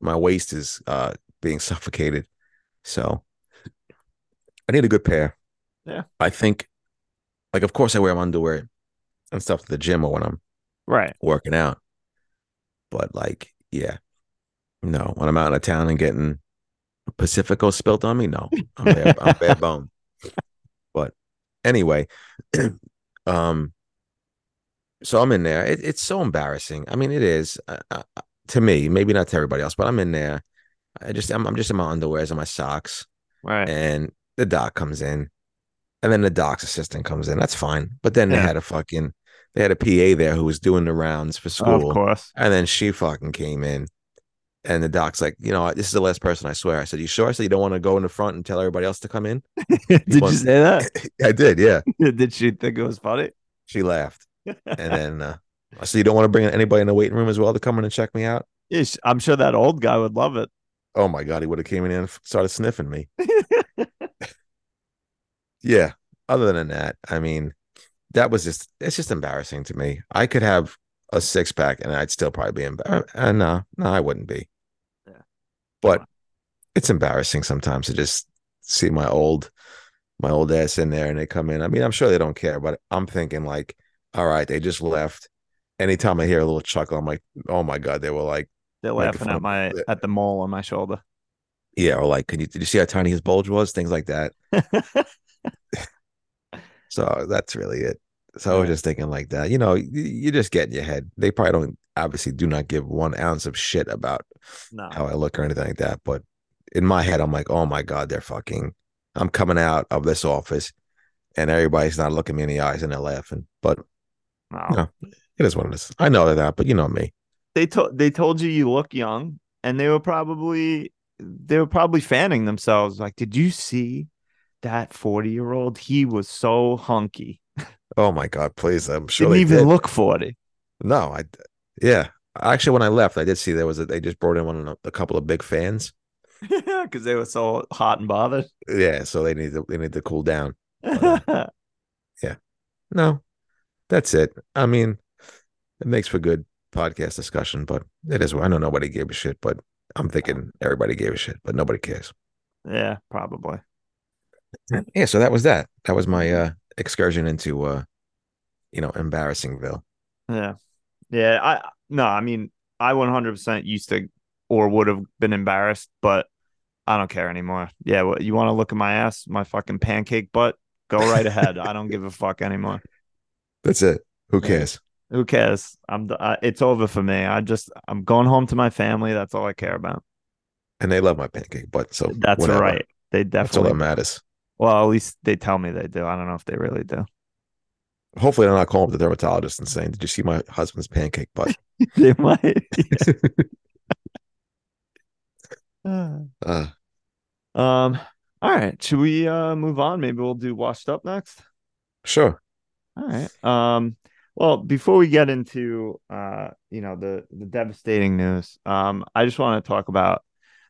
my waist is uh being suffocated. So I need a good pair. Yeah. I think, like, of course, I wear my underwear and stuff to the gym or when I'm Right. working out. But like, yeah, no, when I'm out of town and getting Pacifico spilt on me, no, I'm bare, I'm bare bone. But anyway, um, so I'm in there. It, it's so embarrassing. I mean, it is uh, uh, to me, maybe not to everybody else, but I'm in there. I just, I'm, I'm just in my underwears and my socks, Right. and the doc comes in, and then the doc's assistant comes in. That's fine. But then they had a fucking, they had a PA there who was doing the rounds for school. of course. And then she fucking came in. And the doc's like, you know, this is the last person I swear. I said, You sure? I said, You don't want to go in the front and tell everybody else to come in? Did you want- say that? I did, yeah. Did she think it was funny? She laughed. And then uh, I said, You don't want to bring anybody in the waiting room as well to come in and check me out? Yeah, I'm sure that old guy would love it. Oh my God, he would have came in and started sniffing me. yeah. Other than that, I mean, that was just, it's just embarrassing to me. I could have a six pack and I'd still probably be embarrassed. Uh, no, no, I wouldn't be. Yeah. But it's embarrassing sometimes to just see my old, my old ass in there and they come in. I mean, I'm sure they don't care, but I'm thinking like, all right, they just left. Anytime I hear a little chuckle, I'm like, oh my God, they were like, They're laughing at my at the mole on my shoulder. yeah, or like, can you, did you see how tiny his bulge was? Things like that. So that's really it. So I was just thinking like that. You know, you just get in your head. They probably don't obviously do not give one ounce of shit about No. how I look or anything like that. But in my head, I'm like, oh my God, they're fucking I'm coming out of this office and everybody's not looking me in the eyes and they're laughing. But No. No. it is what it is. I know they're but you know me. They told they told you you look young, and they were probably they were probably fanning themselves. Like, did you see that forty year old? He was so hunky. Oh my God, please. I'm sure he Didn't even did. look forty. No, I yeah. Actually, when I left, I did see there was a, they just brought in one of a couple of big fans. because they were so hot and bothered. Yeah, so they need to they need to cool down. Uh, yeah. No, that's it. I mean, it makes for good podcast discussion, but it is. I know nobody gave a shit, but I'm thinking everybody gave a shit, but nobody cares. yeah, probably. Yeah, so that was that. That was my uh excursion into uh you know embarrassingville. Yeah. Yeah. I no, I mean, I 100% used to or would have been embarrassed, but I don't care anymore. Yeah. What you want to look at my ass, my fucking pancake butt? Go right ahead. I don't give a fuck anymore. That's it. Who cares? Who cares? I'm. I, it's over for me. I just. I'm going home to my family. That's all I care about. And they love my pancake butt, so That's whatever. right. They That's all definitely. that matters. well, at least they tell me they do. I don't know if they really do. Hopefully, they're not calling the dermatologist and saying, "Did you see my husband's pancake butt?" they might. uh, um. All right. Should we uh move on? Maybe we'll do washed up next. sure. All right. Um. Well, before we get into uh, you know, the the devastating news, um, I just want to talk about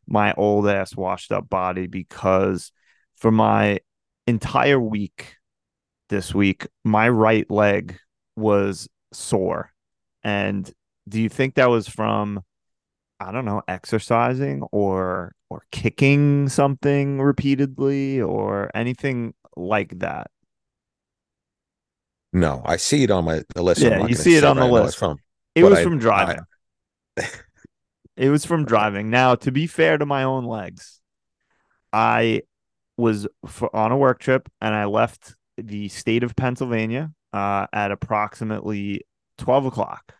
my old ass washed up body because for my entire week this week, my right leg was sore. And do you think that was from I don't know, exercising or or kicking something repeatedly or anything like that? No, I see it on my the list. Yeah, you see it on the I list. From. It was I- from I- driving. It was from driving. Now, to be fair to my own legs, I was for, on a work trip and I left the state of Pennsylvania uh, at approximately 12 o'clock.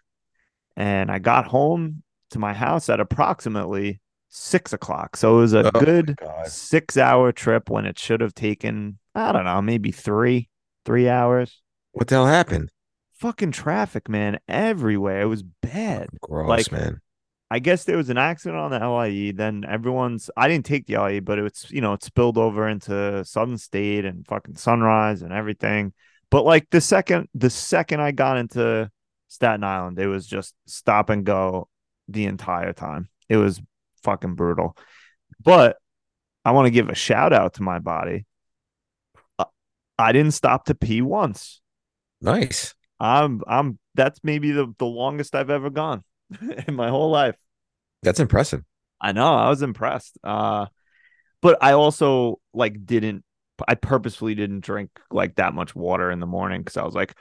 And I got home to my house at approximately six o'clock. So it was a Oh good six hour trip when it should have taken, I don't know, maybe three, three hours. What the hell happened? Fucking traffic, man, everywhere. It was bad. Gross, Like, man. I guess there was an accident on the LIE. Then everyone's I didn't take the LIE, but it's you know it spilled over into Southern State and fucking Sunrise and everything. But like the second the second I got into Staten Island, it was just stop and go the entire time. It was fucking brutal. But I want to give a shout out to my body. Uh, I didn't stop to pee once. Nice. I'm I'm that's maybe the, the longest I've ever gone in my whole life. That's impressive. I know, I was impressed. Uh but I also like didn't I purposefully didn't drink like that much water in the morning cuz I was like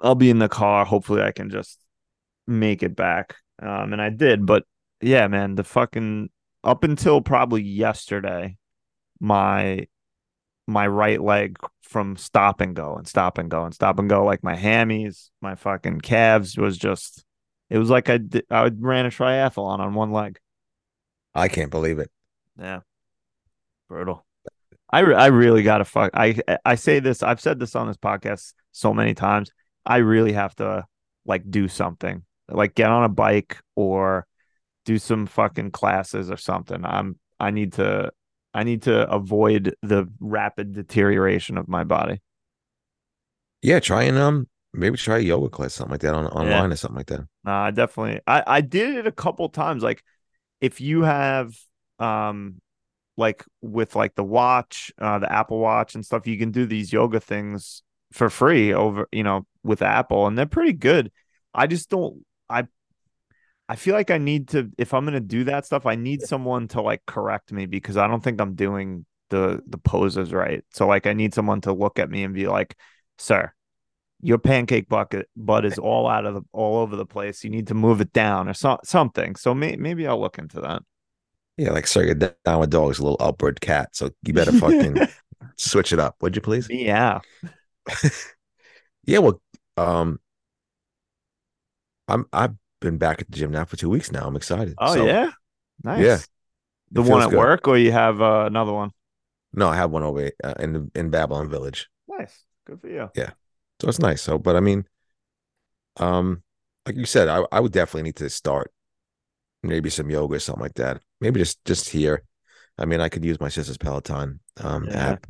I'll be in the car, hopefully I can just make it back. Um and I did, but yeah, man, the fucking up until probably yesterday my my right leg from stop and go and stop and go and stop and go like my hammies, my fucking calves was just it was like I did, I ran a triathlon on one leg. I can't believe it. Yeah. Brutal. I re- I really got to fuck I I say this I've said this on this podcast so many times. I really have to like do something. Like get on a bike or do some fucking classes or something. I'm I need to I need to avoid the rapid deterioration of my body. Yeah, try and um maybe try a yoga class, something like that on online or something like that. No, I definitely I I did it a couple times. Like if you have um like with like the watch, uh the Apple Watch and stuff, you can do these yoga things for free over, you know, with Apple and they're pretty good. I just don't I I feel like I need to if I'm gonna do that stuff, I need someone to like correct me because I don't think I'm doing the the poses right. So like I need someone to look at me and be like, sir, your pancake bucket butt is all out of the all over the place. You need to move it down or so, something. So may, maybe I'll look into that. Yeah, like sir, your downward dog is a little upward cat, so you better fucking switch it up, would you please? yeah. Yeah, well, Um, I'm I've been back at the gym now for two weeks now. I'm excited. Oh So, yeah, nice. yeah, the one at good. work, or you have uh, another one. No, I have one over uh, in in Babylon Village. Nice, good for you. Yeah, so it's nice. So, but I mean, um, like you said, I, I would definitely need to start maybe some yoga or something like that. Maybe just just here. I mean, I could use my sister's Peloton um Yeah. app,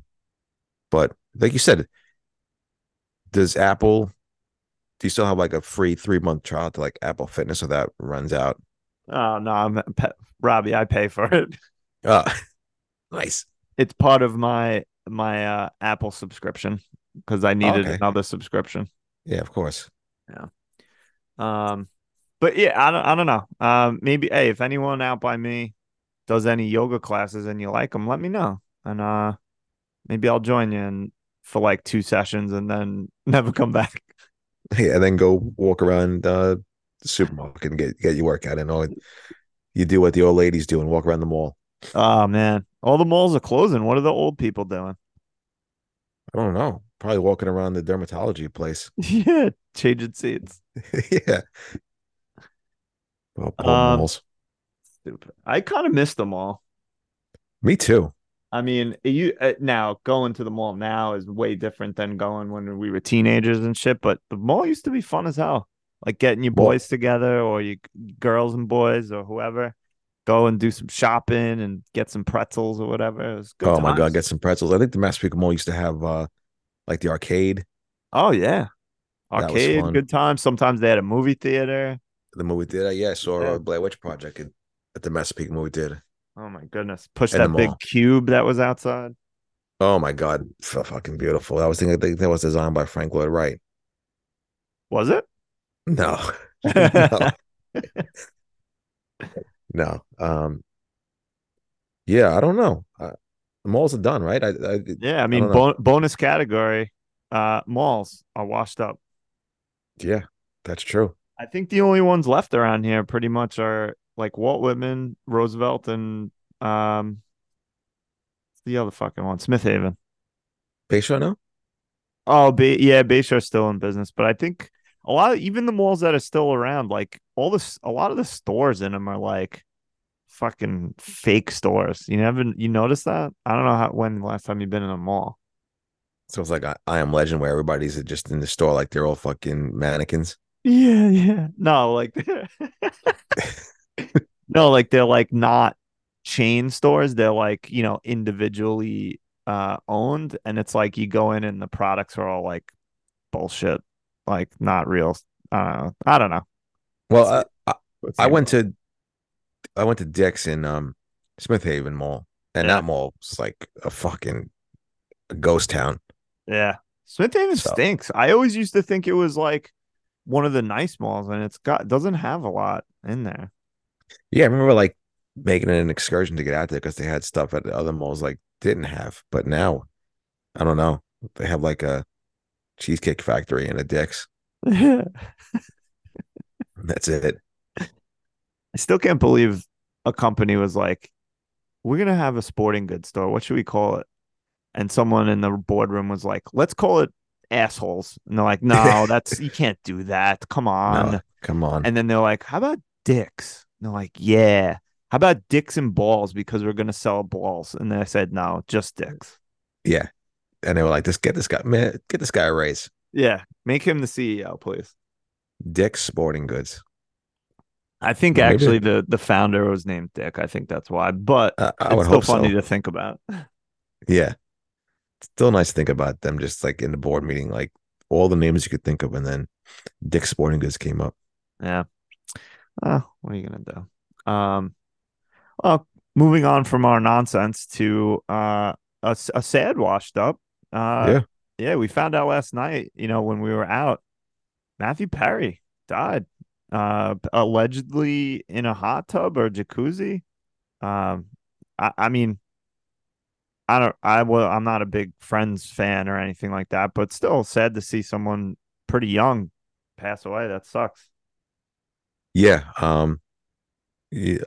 but like you said, does Apple? Do you still have like a free three month trial to like Apple Fitness, so that runs out? Oh no, I'm Robbie. I pay for it. Uh nice. It's part of my my uh, Apple subscription because I needed okay. another subscription. Yeah, of course. Yeah. Um, but yeah, I don't, I don't know. Um, maybe hey, if anyone out by me does any yoga classes and you like them, let me know, and uh, maybe I'll join you and for like two sessions and then never come back. Yeah, and then go walk around uh, the supermarket and get get your workout and all. You do what the old ladies do and walk around the mall. Oh man, all the malls are closing. What are the old people doing? I don't know. Probably walking around the dermatology place. yeah, changing seats. yeah. Well, Paul Um, malls. Stupid. I kind of miss the mall. Me too. I mean, you uh, now going to the mall now is way different than going when we were teenagers and shit. But the mall used to be fun as hell. Like getting your boys together or you girls and boys or whoever, go and do some shopping and get some pretzels or whatever. It was good. oh my god, get some pretzels. I think the Massapequa Mall used to have uh like the arcade, Oh yeah, arcade, good times. Sometimes they had a movie theater. the movie theater. yes, or saw Yeah. uh, Blair Witch Project at, at the Massapequa movie theater. Oh my goodness, push that big cube that was outside. Oh my god, f- fucking beautiful. I was thinking that was designed by Frank Lloyd Wright. Was it? No. no. no. Um yeah, I don't know. Uh, the malls are done, right? I, I yeah, I mean, bon- bonus category. Uh, malls are washed up. yeah, that's true. I think the only ones left around here pretty much are like Walt Whitman, Roosevelt, and um, the other fucking one, Smith Haven. Bayshore now? Oh, Bay, yeah, Bayshore's still in business, but I think a lot of even the malls that are still around, like all this, a lot of the stores in them are like fucking fake stores. You haven't you notice that? I don't know how when the last time you've been in a mall. So it's like I, I am legend where everybody's just in the store like they're all fucking mannequins. Yeah, yeah. No, like no, like they're like not chain stores. They're like, you know, individually uh owned. And it's like you go in and the products are all like bullshit, like not real. I don't know. I don't know. Well, I, I, I went to I went to Dick's in um Smith Haven Mall, and Yeah. that mall was like a fucking ghost town. Yeah. Smith Haven So- stinks. I always used to think it was like one of the nice malls and it's got doesn't have a lot in there. Yeah, I remember like making an excursion to get out there because they had stuff at the other malls like didn't have. But now, I don't know. They have like a cheesecake factory and a Dick's. That's it. I still can't believe a company was like, We're gonna have a sporting goods store. What should we call it? And someone in the boardroom was like, Let's call it assholes. And they're like, No, that's you can't do that. Come on. No, come on. And then they're like, How about dicks? And they're like, Yeah. How about dicks and balls? Because we're gonna sell balls. And they said, No, just dicks. yeah. And they were like, "Just get this guy, man, get this guy a raise." Yeah. Make him the CEO, please. Dick's Sporting Goods. I think Maybe. actually the the founder was named Dick. I think that's why. But Uh, I it's still funny so. to think about. Yeah. Still nice to think about them just like in the board meeting, like all the names you could think of, and then Dick's Sporting Goods came up. Yeah. Uh, what are you gonna do? Um. Well, moving on from our nonsense to uh a, a sad washed up. Uh, Yeah. Yeah, we found out last night. You know, when we were out, Matthew Perry died. Uh, allegedly in a hot tub or jacuzzi. Um, I, I mean, I don't. I will. I'm not a big Friends fan or anything like that, but still sad to see someone pretty young pass away. That sucks. Yeah. Um,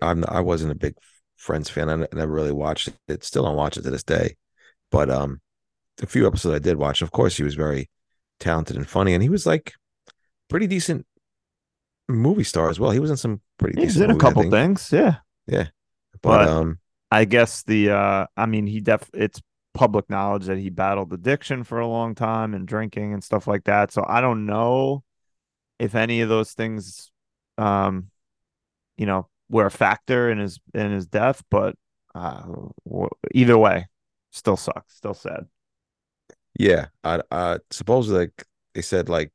I'm I wasn't a big Friends fan. I never really watched it. Still don't watch it to this day. But um, the few episodes I did watch, of course, he was very talented and funny, and he was like pretty decent movie star as well. He was in some pretty He's decent in a movies, couple things, yeah. But, but- um, I guess the uh I mean he def it's public knowledge that he battled addiction for a long time and drinking and stuff like that. So I don't know if any of those things um you know were a factor in his in his death, but uh w- either way, still sucks, still sad. yeah, I, I suppose like they said like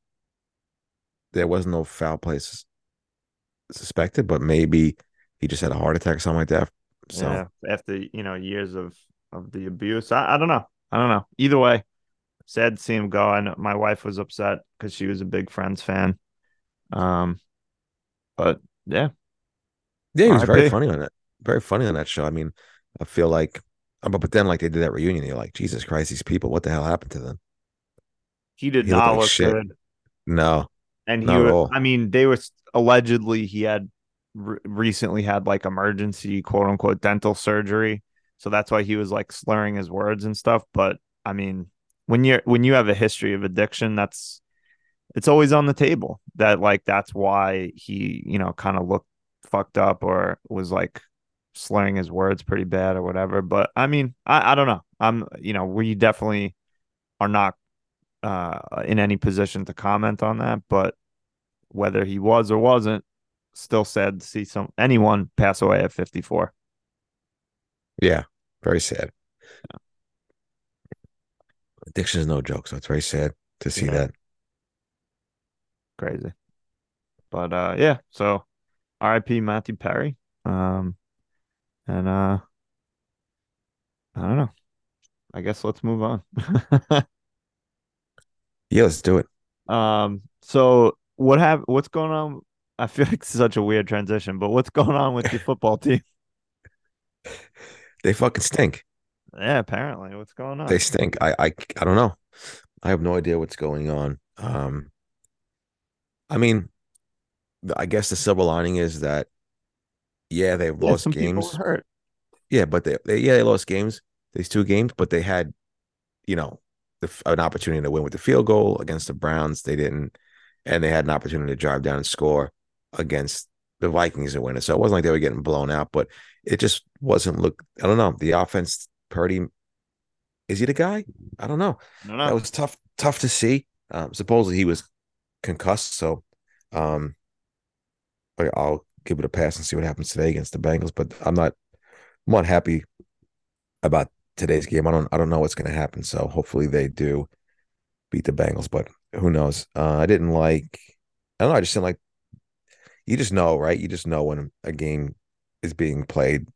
there was no foul play suspected, but maybe he just had a heart attack or something like that. So yeah, after you know years of of the abuse, I, I don't know, I don't know. Either way, sad to see him go. I know my wife was upset because she was a big Friends fan. Um, but yeah, yeah, he was very funny on that. Very funny on that show. I mean, I feel like, uh, but but then like they did that reunion, you're like, Jesus Christ, these people, what the hell happened to them? he did He not like look shit. good, No, and he was. I mean, they were allegedly he had re- recently had like emergency quote unquote dental surgery, so that's why he was like slurring his words and stuff. But I mean, when you're when you have a history of addiction, that's it's always on the table that like that's why he you know kind of looked fucked up or was like slurring his words pretty bad or whatever but i mean i, I don't know i'm you know we definitely are not uh in any position to comment on that but whether he was or wasn't still sad to see some anyone pass away at 54 yeah, very sad. Addiction is no joke, so it's very sad to see Yeah. that. Crazy but uh yeah so rip matthew perry um and uh i don't know i guess let's move on Yeah, let's do it. um so what have what's going on i feel like it's such a weird transition but what's going on with your football team They fucking stink. yeah apparently what's going on They stink. I, I I don't know. I have no idea what's going on. Um, I mean, I guess the silver lining is that, yeah, they've Yeah, lost some games. were hurt Yeah, but they, they yeah they lost games. These two games, but they had, you know, the, an opportunity to win with the field goal against the Browns. They didn't, and they had an opportunity to drive down and score against the Vikings and win it. So it wasn't like they were getting blown out, but it just wasn't look. I don't know. The offense, Purdy, is he the guy? I don't know. no no. That was tough, tough to see. Um, supposedly he was concussed, so um, I- I'll give it a pass and see what happens today against the Bengals. But I'm not, I'm not happy about today's game. I don't, I don't know what's going to happen. So hopefully they do beat the Bengals, but who knows? Uh, I didn't like, I don't know. I just didn't like. You just know, right? You just know when a game is being played,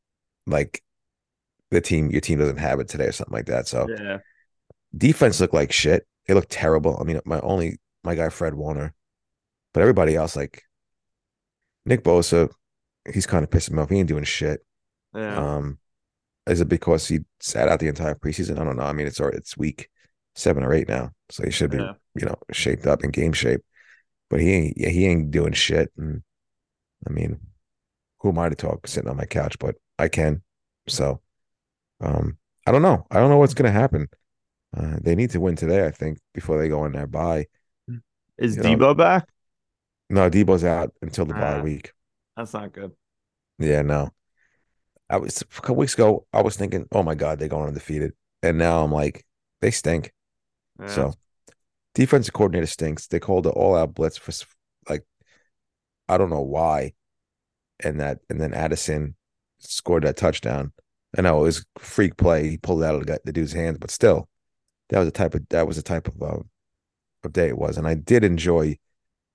like the team, your team doesn't have it today or something like that. So yeah defense looked like shit. They looked terrible. I mean, my only my guy Fred Warner, but everybody else like Nick Bosa, he's kind of pissing me off. He ain't doing shit. yeah Um, is it because he sat out the entire preseason? I don't know. I mean, it's it's week seven or eight now, so he should be Yeah. you know shaped up in game shape. But he ain't. Yeah, he ain't doing shit. And I mean, who am I to talk sitting on my couch? But I can. So, um, I don't know. I don't know what's gonna happen. Uh, they need to win today, I think, before they go on their bye. Is you know, Deebo back No, Deebo's out until the bye Ah. week. that's not good Yeah, no. I was a couple weeks ago. I was thinking, oh my god, they're going undefeated, and now I'm like, they stink. yeah. So, defensive coordinator stinks. They called an all-out blitz for like, I don't know why, and that, and then Addison scored that touchdown. I know it was freak play. He pulled it out of the, guy- the dude's hands, but still, that was a type of that was a type of uh, of day it was, and I did enjoy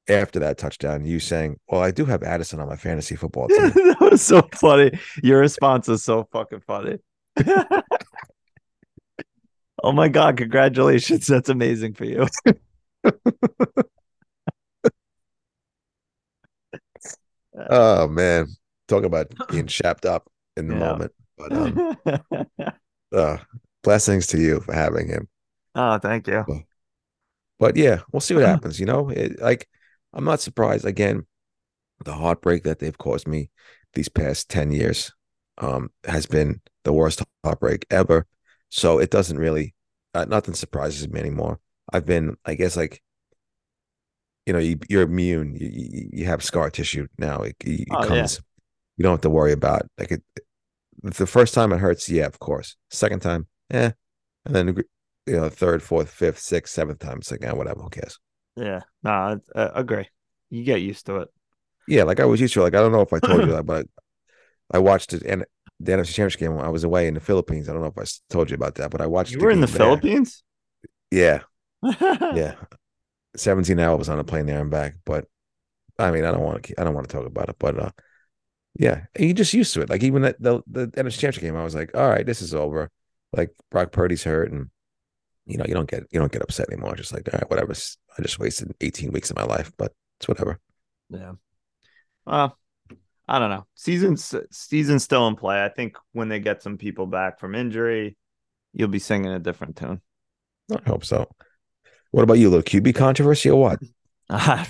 after that touchdown you saying, "Well, I do have Addison on my fantasy football team." that was so funny. Your response is so fucking funny. oh my god, congratulations. That's amazing for you. oh man, talk about being chapped up in the Yeah. moment. But um, uh, blessings to you for having him. oh, thank you. But yeah, we'll see what happens. You know, it, like I'm not surprised. Again, the heartbreak that they've caused me these past ten years um, has been the worst heartbreak ever. So it doesn't really, uh, nothing surprises me anymore. I've been, I guess, like you know you, you're immune. You, you you have scar tissue now. It, it Oh, yeah. comes. You don't have to worry about like it. The first time it hurts, yeah, of course. Second time, eh, and then you know, third, fourth, fifth, sixth, seventh time, like, eh, whatever. Who cares? Yeah. No, I, I agree. You get used to it. Yeah, like I was used to. It. Like I don't know if I told you that, but I watched it and the NFC Championship game. when I was away in the Philippines. I don't know if I told you about that, but I watched. You were in the there. Philippines? Yeah, yeah. 17 hours on a plane there and back. But I mean, I don't want to, I don't want to talk about it, but, uh, yeah, and you just used to it. Like even that, the, the NFC championship game, I was like, all right, this is over. Like Brock Purdy's hurt and, you know, you don't get, you don't get upset anymore. Just like, all right, whatever. I just wasted 18 weeks of my life, but it's whatever. Yeah. Well, I don't know. Season's season's still in play. I think when they get some people back from injury, you'll be singing a different tune. I hope so. What about you? A little QB controversy or what? I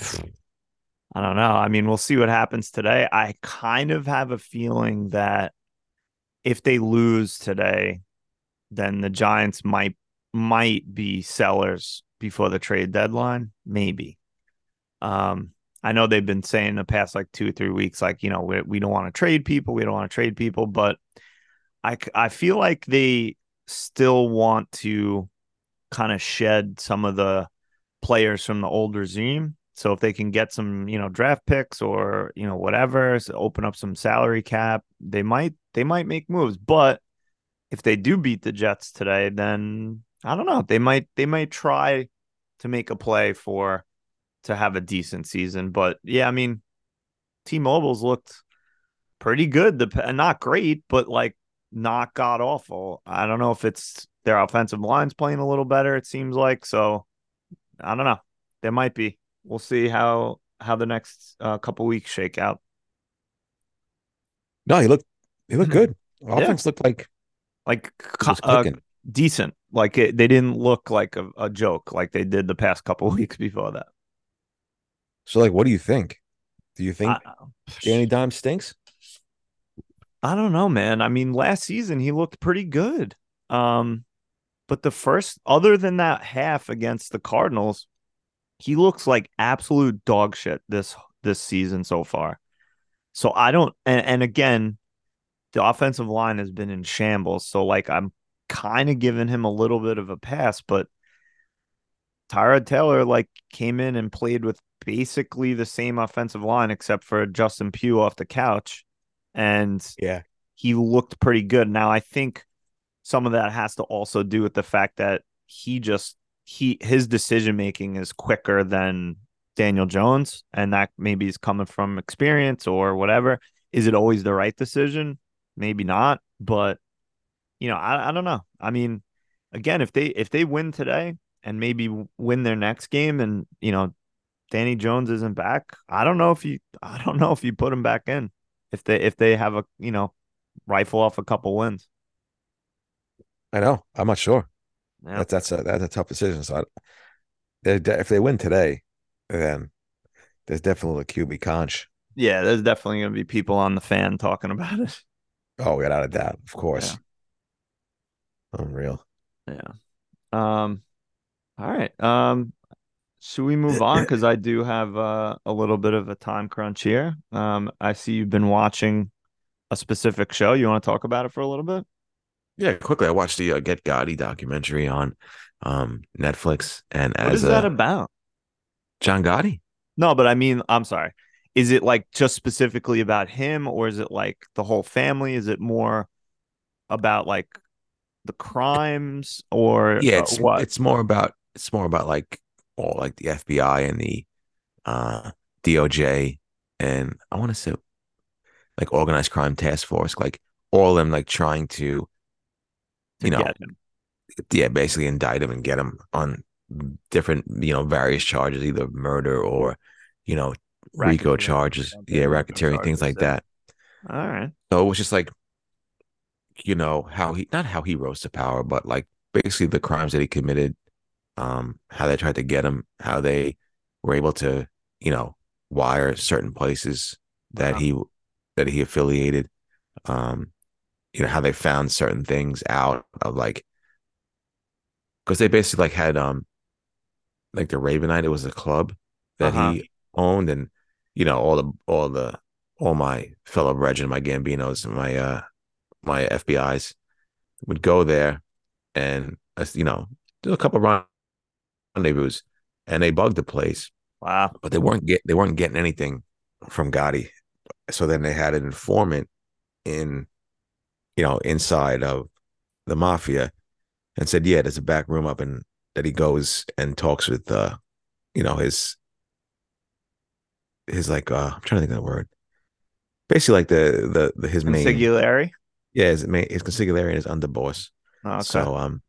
don't know. I mean, we'll see what happens today. I kind of have a feeling that if they lose today, then the Giants might might be sellers before the trade deadline. Maybe. Um, I know they've been saying the past like two or three weeks, like you know, we we don't want to trade people, we don't want to trade people, but I, I feel like they still want to kind of shed some of the players from the old regime. So if they can get some, you know, draft picks or you know whatever, so open up some salary cap, they might they might make moves. But if they do beat the Jets today, then I don't know. They might they might try to make a play for to have a decent season. But yeah, I mean, T-Mobile's looked pretty good. The not great, but like not god awful. I don't know if it's their offensive line's playing a little better. It seems like so. I don't know. There might be. We'll see how how the next uh, couple weeks shake out. No, he looked, he looked good. Yeah. Offense looked like Like uh. Decent. Like it, they didn't look like a, a joke like they did the past couple weeks before that. so, like, what do you think? Do you think I, Danny Dime stinks? I don't know, man. I mean, last season he looked pretty good. Um, but the first, other than that half against the Cardinals, he looks like absolute dog shit this this season so far. So I don't, and, and again, the offensive line has been in shambles. So like I'm kind of given him a little bit of a pass, but Tyrod Taylor like came in and played with basically the same offensive line except for Justin Pugh off the couch, and Yeah. he looked pretty good. Now I think some of that has to also do with the fact that he just he his decision making is quicker than Daniel Jones, and that maybe is coming from experience or whatever. Is it always the right decision? Maybe not, but you know, I, I don't know. I mean, again, if they if they win today and maybe win their next game, and you know, Danny Jones isn't back, I don't know if you I don't know if you put him back in if they if they have a you know rifle off a couple wins. I know. I'm not sure. Yeah. That's that's a that's a tough decision. So I, de- if they win today, then there's definitely a QB conch. Yeah, there's definitely going to be people on the fan talking about it. Oh, without a doubt, of course. Unreal. Yeah. Um. All right. Um. Should we move on? Because I do have uh, a little bit of a time crunch here. Um. I see you've been watching a specific show. You want to talk about it for a little bit? Yeah, quickly. I watched the uh, Get Gotti documentary on um Netflix, and What as is that uh, about? John Gotti. No, but I mean, I'm sorry. Is it like just specifically about him, or is it like the whole family? Is it more about like the crimes, or Yeah, uh, it's what? it's more about it's more about like all like the FBI and the uh DOJ and I want to say like organized crime task force, like all of them like trying to to you know get him? yeah, basically indict him and get him on different, you know, various charges, either murder or, you know, RICO charges, yeah, racketeering, things like that. All right. So it was just like, you know, how he not how he rose to power, but like basically the crimes that he committed, um, how they tried to get him, how they were able to, you know, wire certain places that Wow. he that he affiliated, um, you know, how they found certain things out of like because they basically like had um like the Ravenite, it was a club that Uh-huh. he owned, and you know all the all the all my fellow brethren, my Gambinos, and my uh my FBI's would go there, and uh, you know do a couple of rendezvous, and they bugged the place, Wow. but they weren't get they weren't getting anything from Gotti. So then they had an informant in, you know, inside of the mafia, and said, "Yeah, there's a back room up," and that he goes and talks with, uh, you know, his his like uh, I'm trying to think of the word, basically like the the, the his main Consigliere. Yeah his main his consigliere and his underboss. Oh, okay. So um,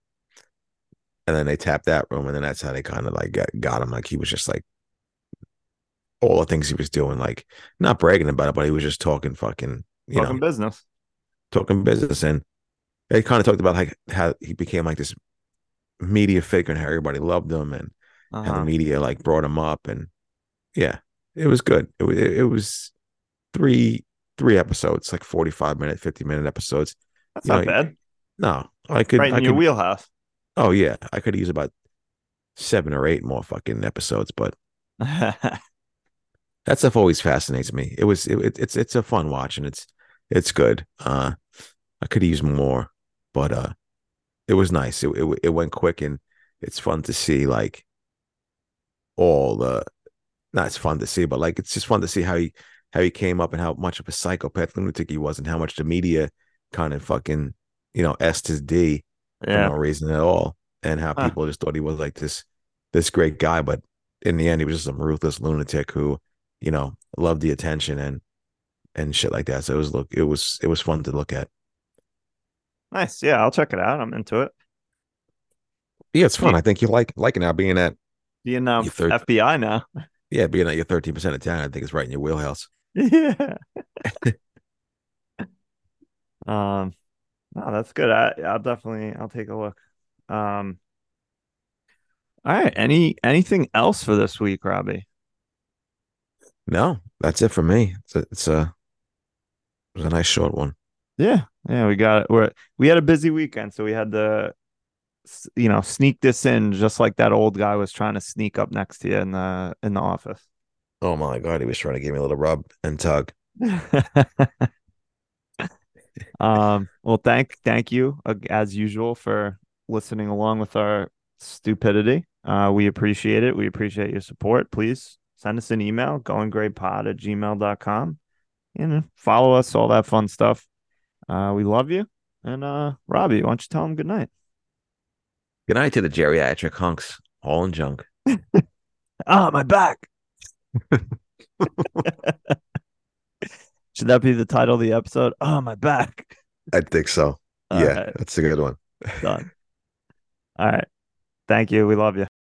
and then they tapped that room, and then that's how they kind of like got, got him. Like he was just like all the things he was doing, like not bragging about it, but he was just talking fucking, you Talking know, business. talking business. And they kind of talked about like how he became like this media figure and how everybody loved him and how the Uh-huh. media like brought him up. And yeah, it was good. It was it was three three episodes, like forty five minute, fifty minute episodes. That's you not know, bad. No, I could. Right in I your could, wheelhouse. Oh yeah, I could use about seven or eight more fucking episodes, but that stuff always fascinates me. It was it, it- it's it's a fun watch and it's it's good. Uh, I could use more, but uh, it was nice. It it, it went quick and it's fun to see like all the. Not it's fun to see, but like it's just fun to see how he how he came up and how much of a psychopath lunatic he was and how much the media kind of fucking you know s his d for no reason at all, and how Huh. people just thought he was like this this great guy, but in the end, he was just some ruthless lunatic who, you know, loved the attention and and shit like that. So it was look, it was it was fun to look at. Nice. Yeah, I'll check it out. I'm into it. Yeah, it's fun. I think you like liking now being at Being um, You third- FBI now. yeah being at your thirteen percent of town. I think it's right in your wheelhouse. Yeah. um, no, that's good. I, I'll definitely I'll take a look. Um, all right. Any anything else for this week, Robbie? No, that's it for me. It's a, it's a it was a nice short one. Yeah, yeah, we got it. We're we had a busy weekend, so we had to, you know, sneak this in just like that old guy was trying to sneak up next to you in the in the office. Oh my god, he was trying to give me a little rub and tug. um, well, thank thank you uh, as usual for listening along with our stupidity. Uh, we appreciate it. We appreciate your support. Please send us an email, goinggreypod at gmail.com. And follow us, all that fun stuff. Uh, we love you. And uh, Robbie, why don't you tell them good night? Good night to the geriatric hunks, hauling junk. Ah, my back. Should that be the title of the episode? Oh, my back. I think so. All yeah, right, that's a good one. done. All right. Thank you. We love you.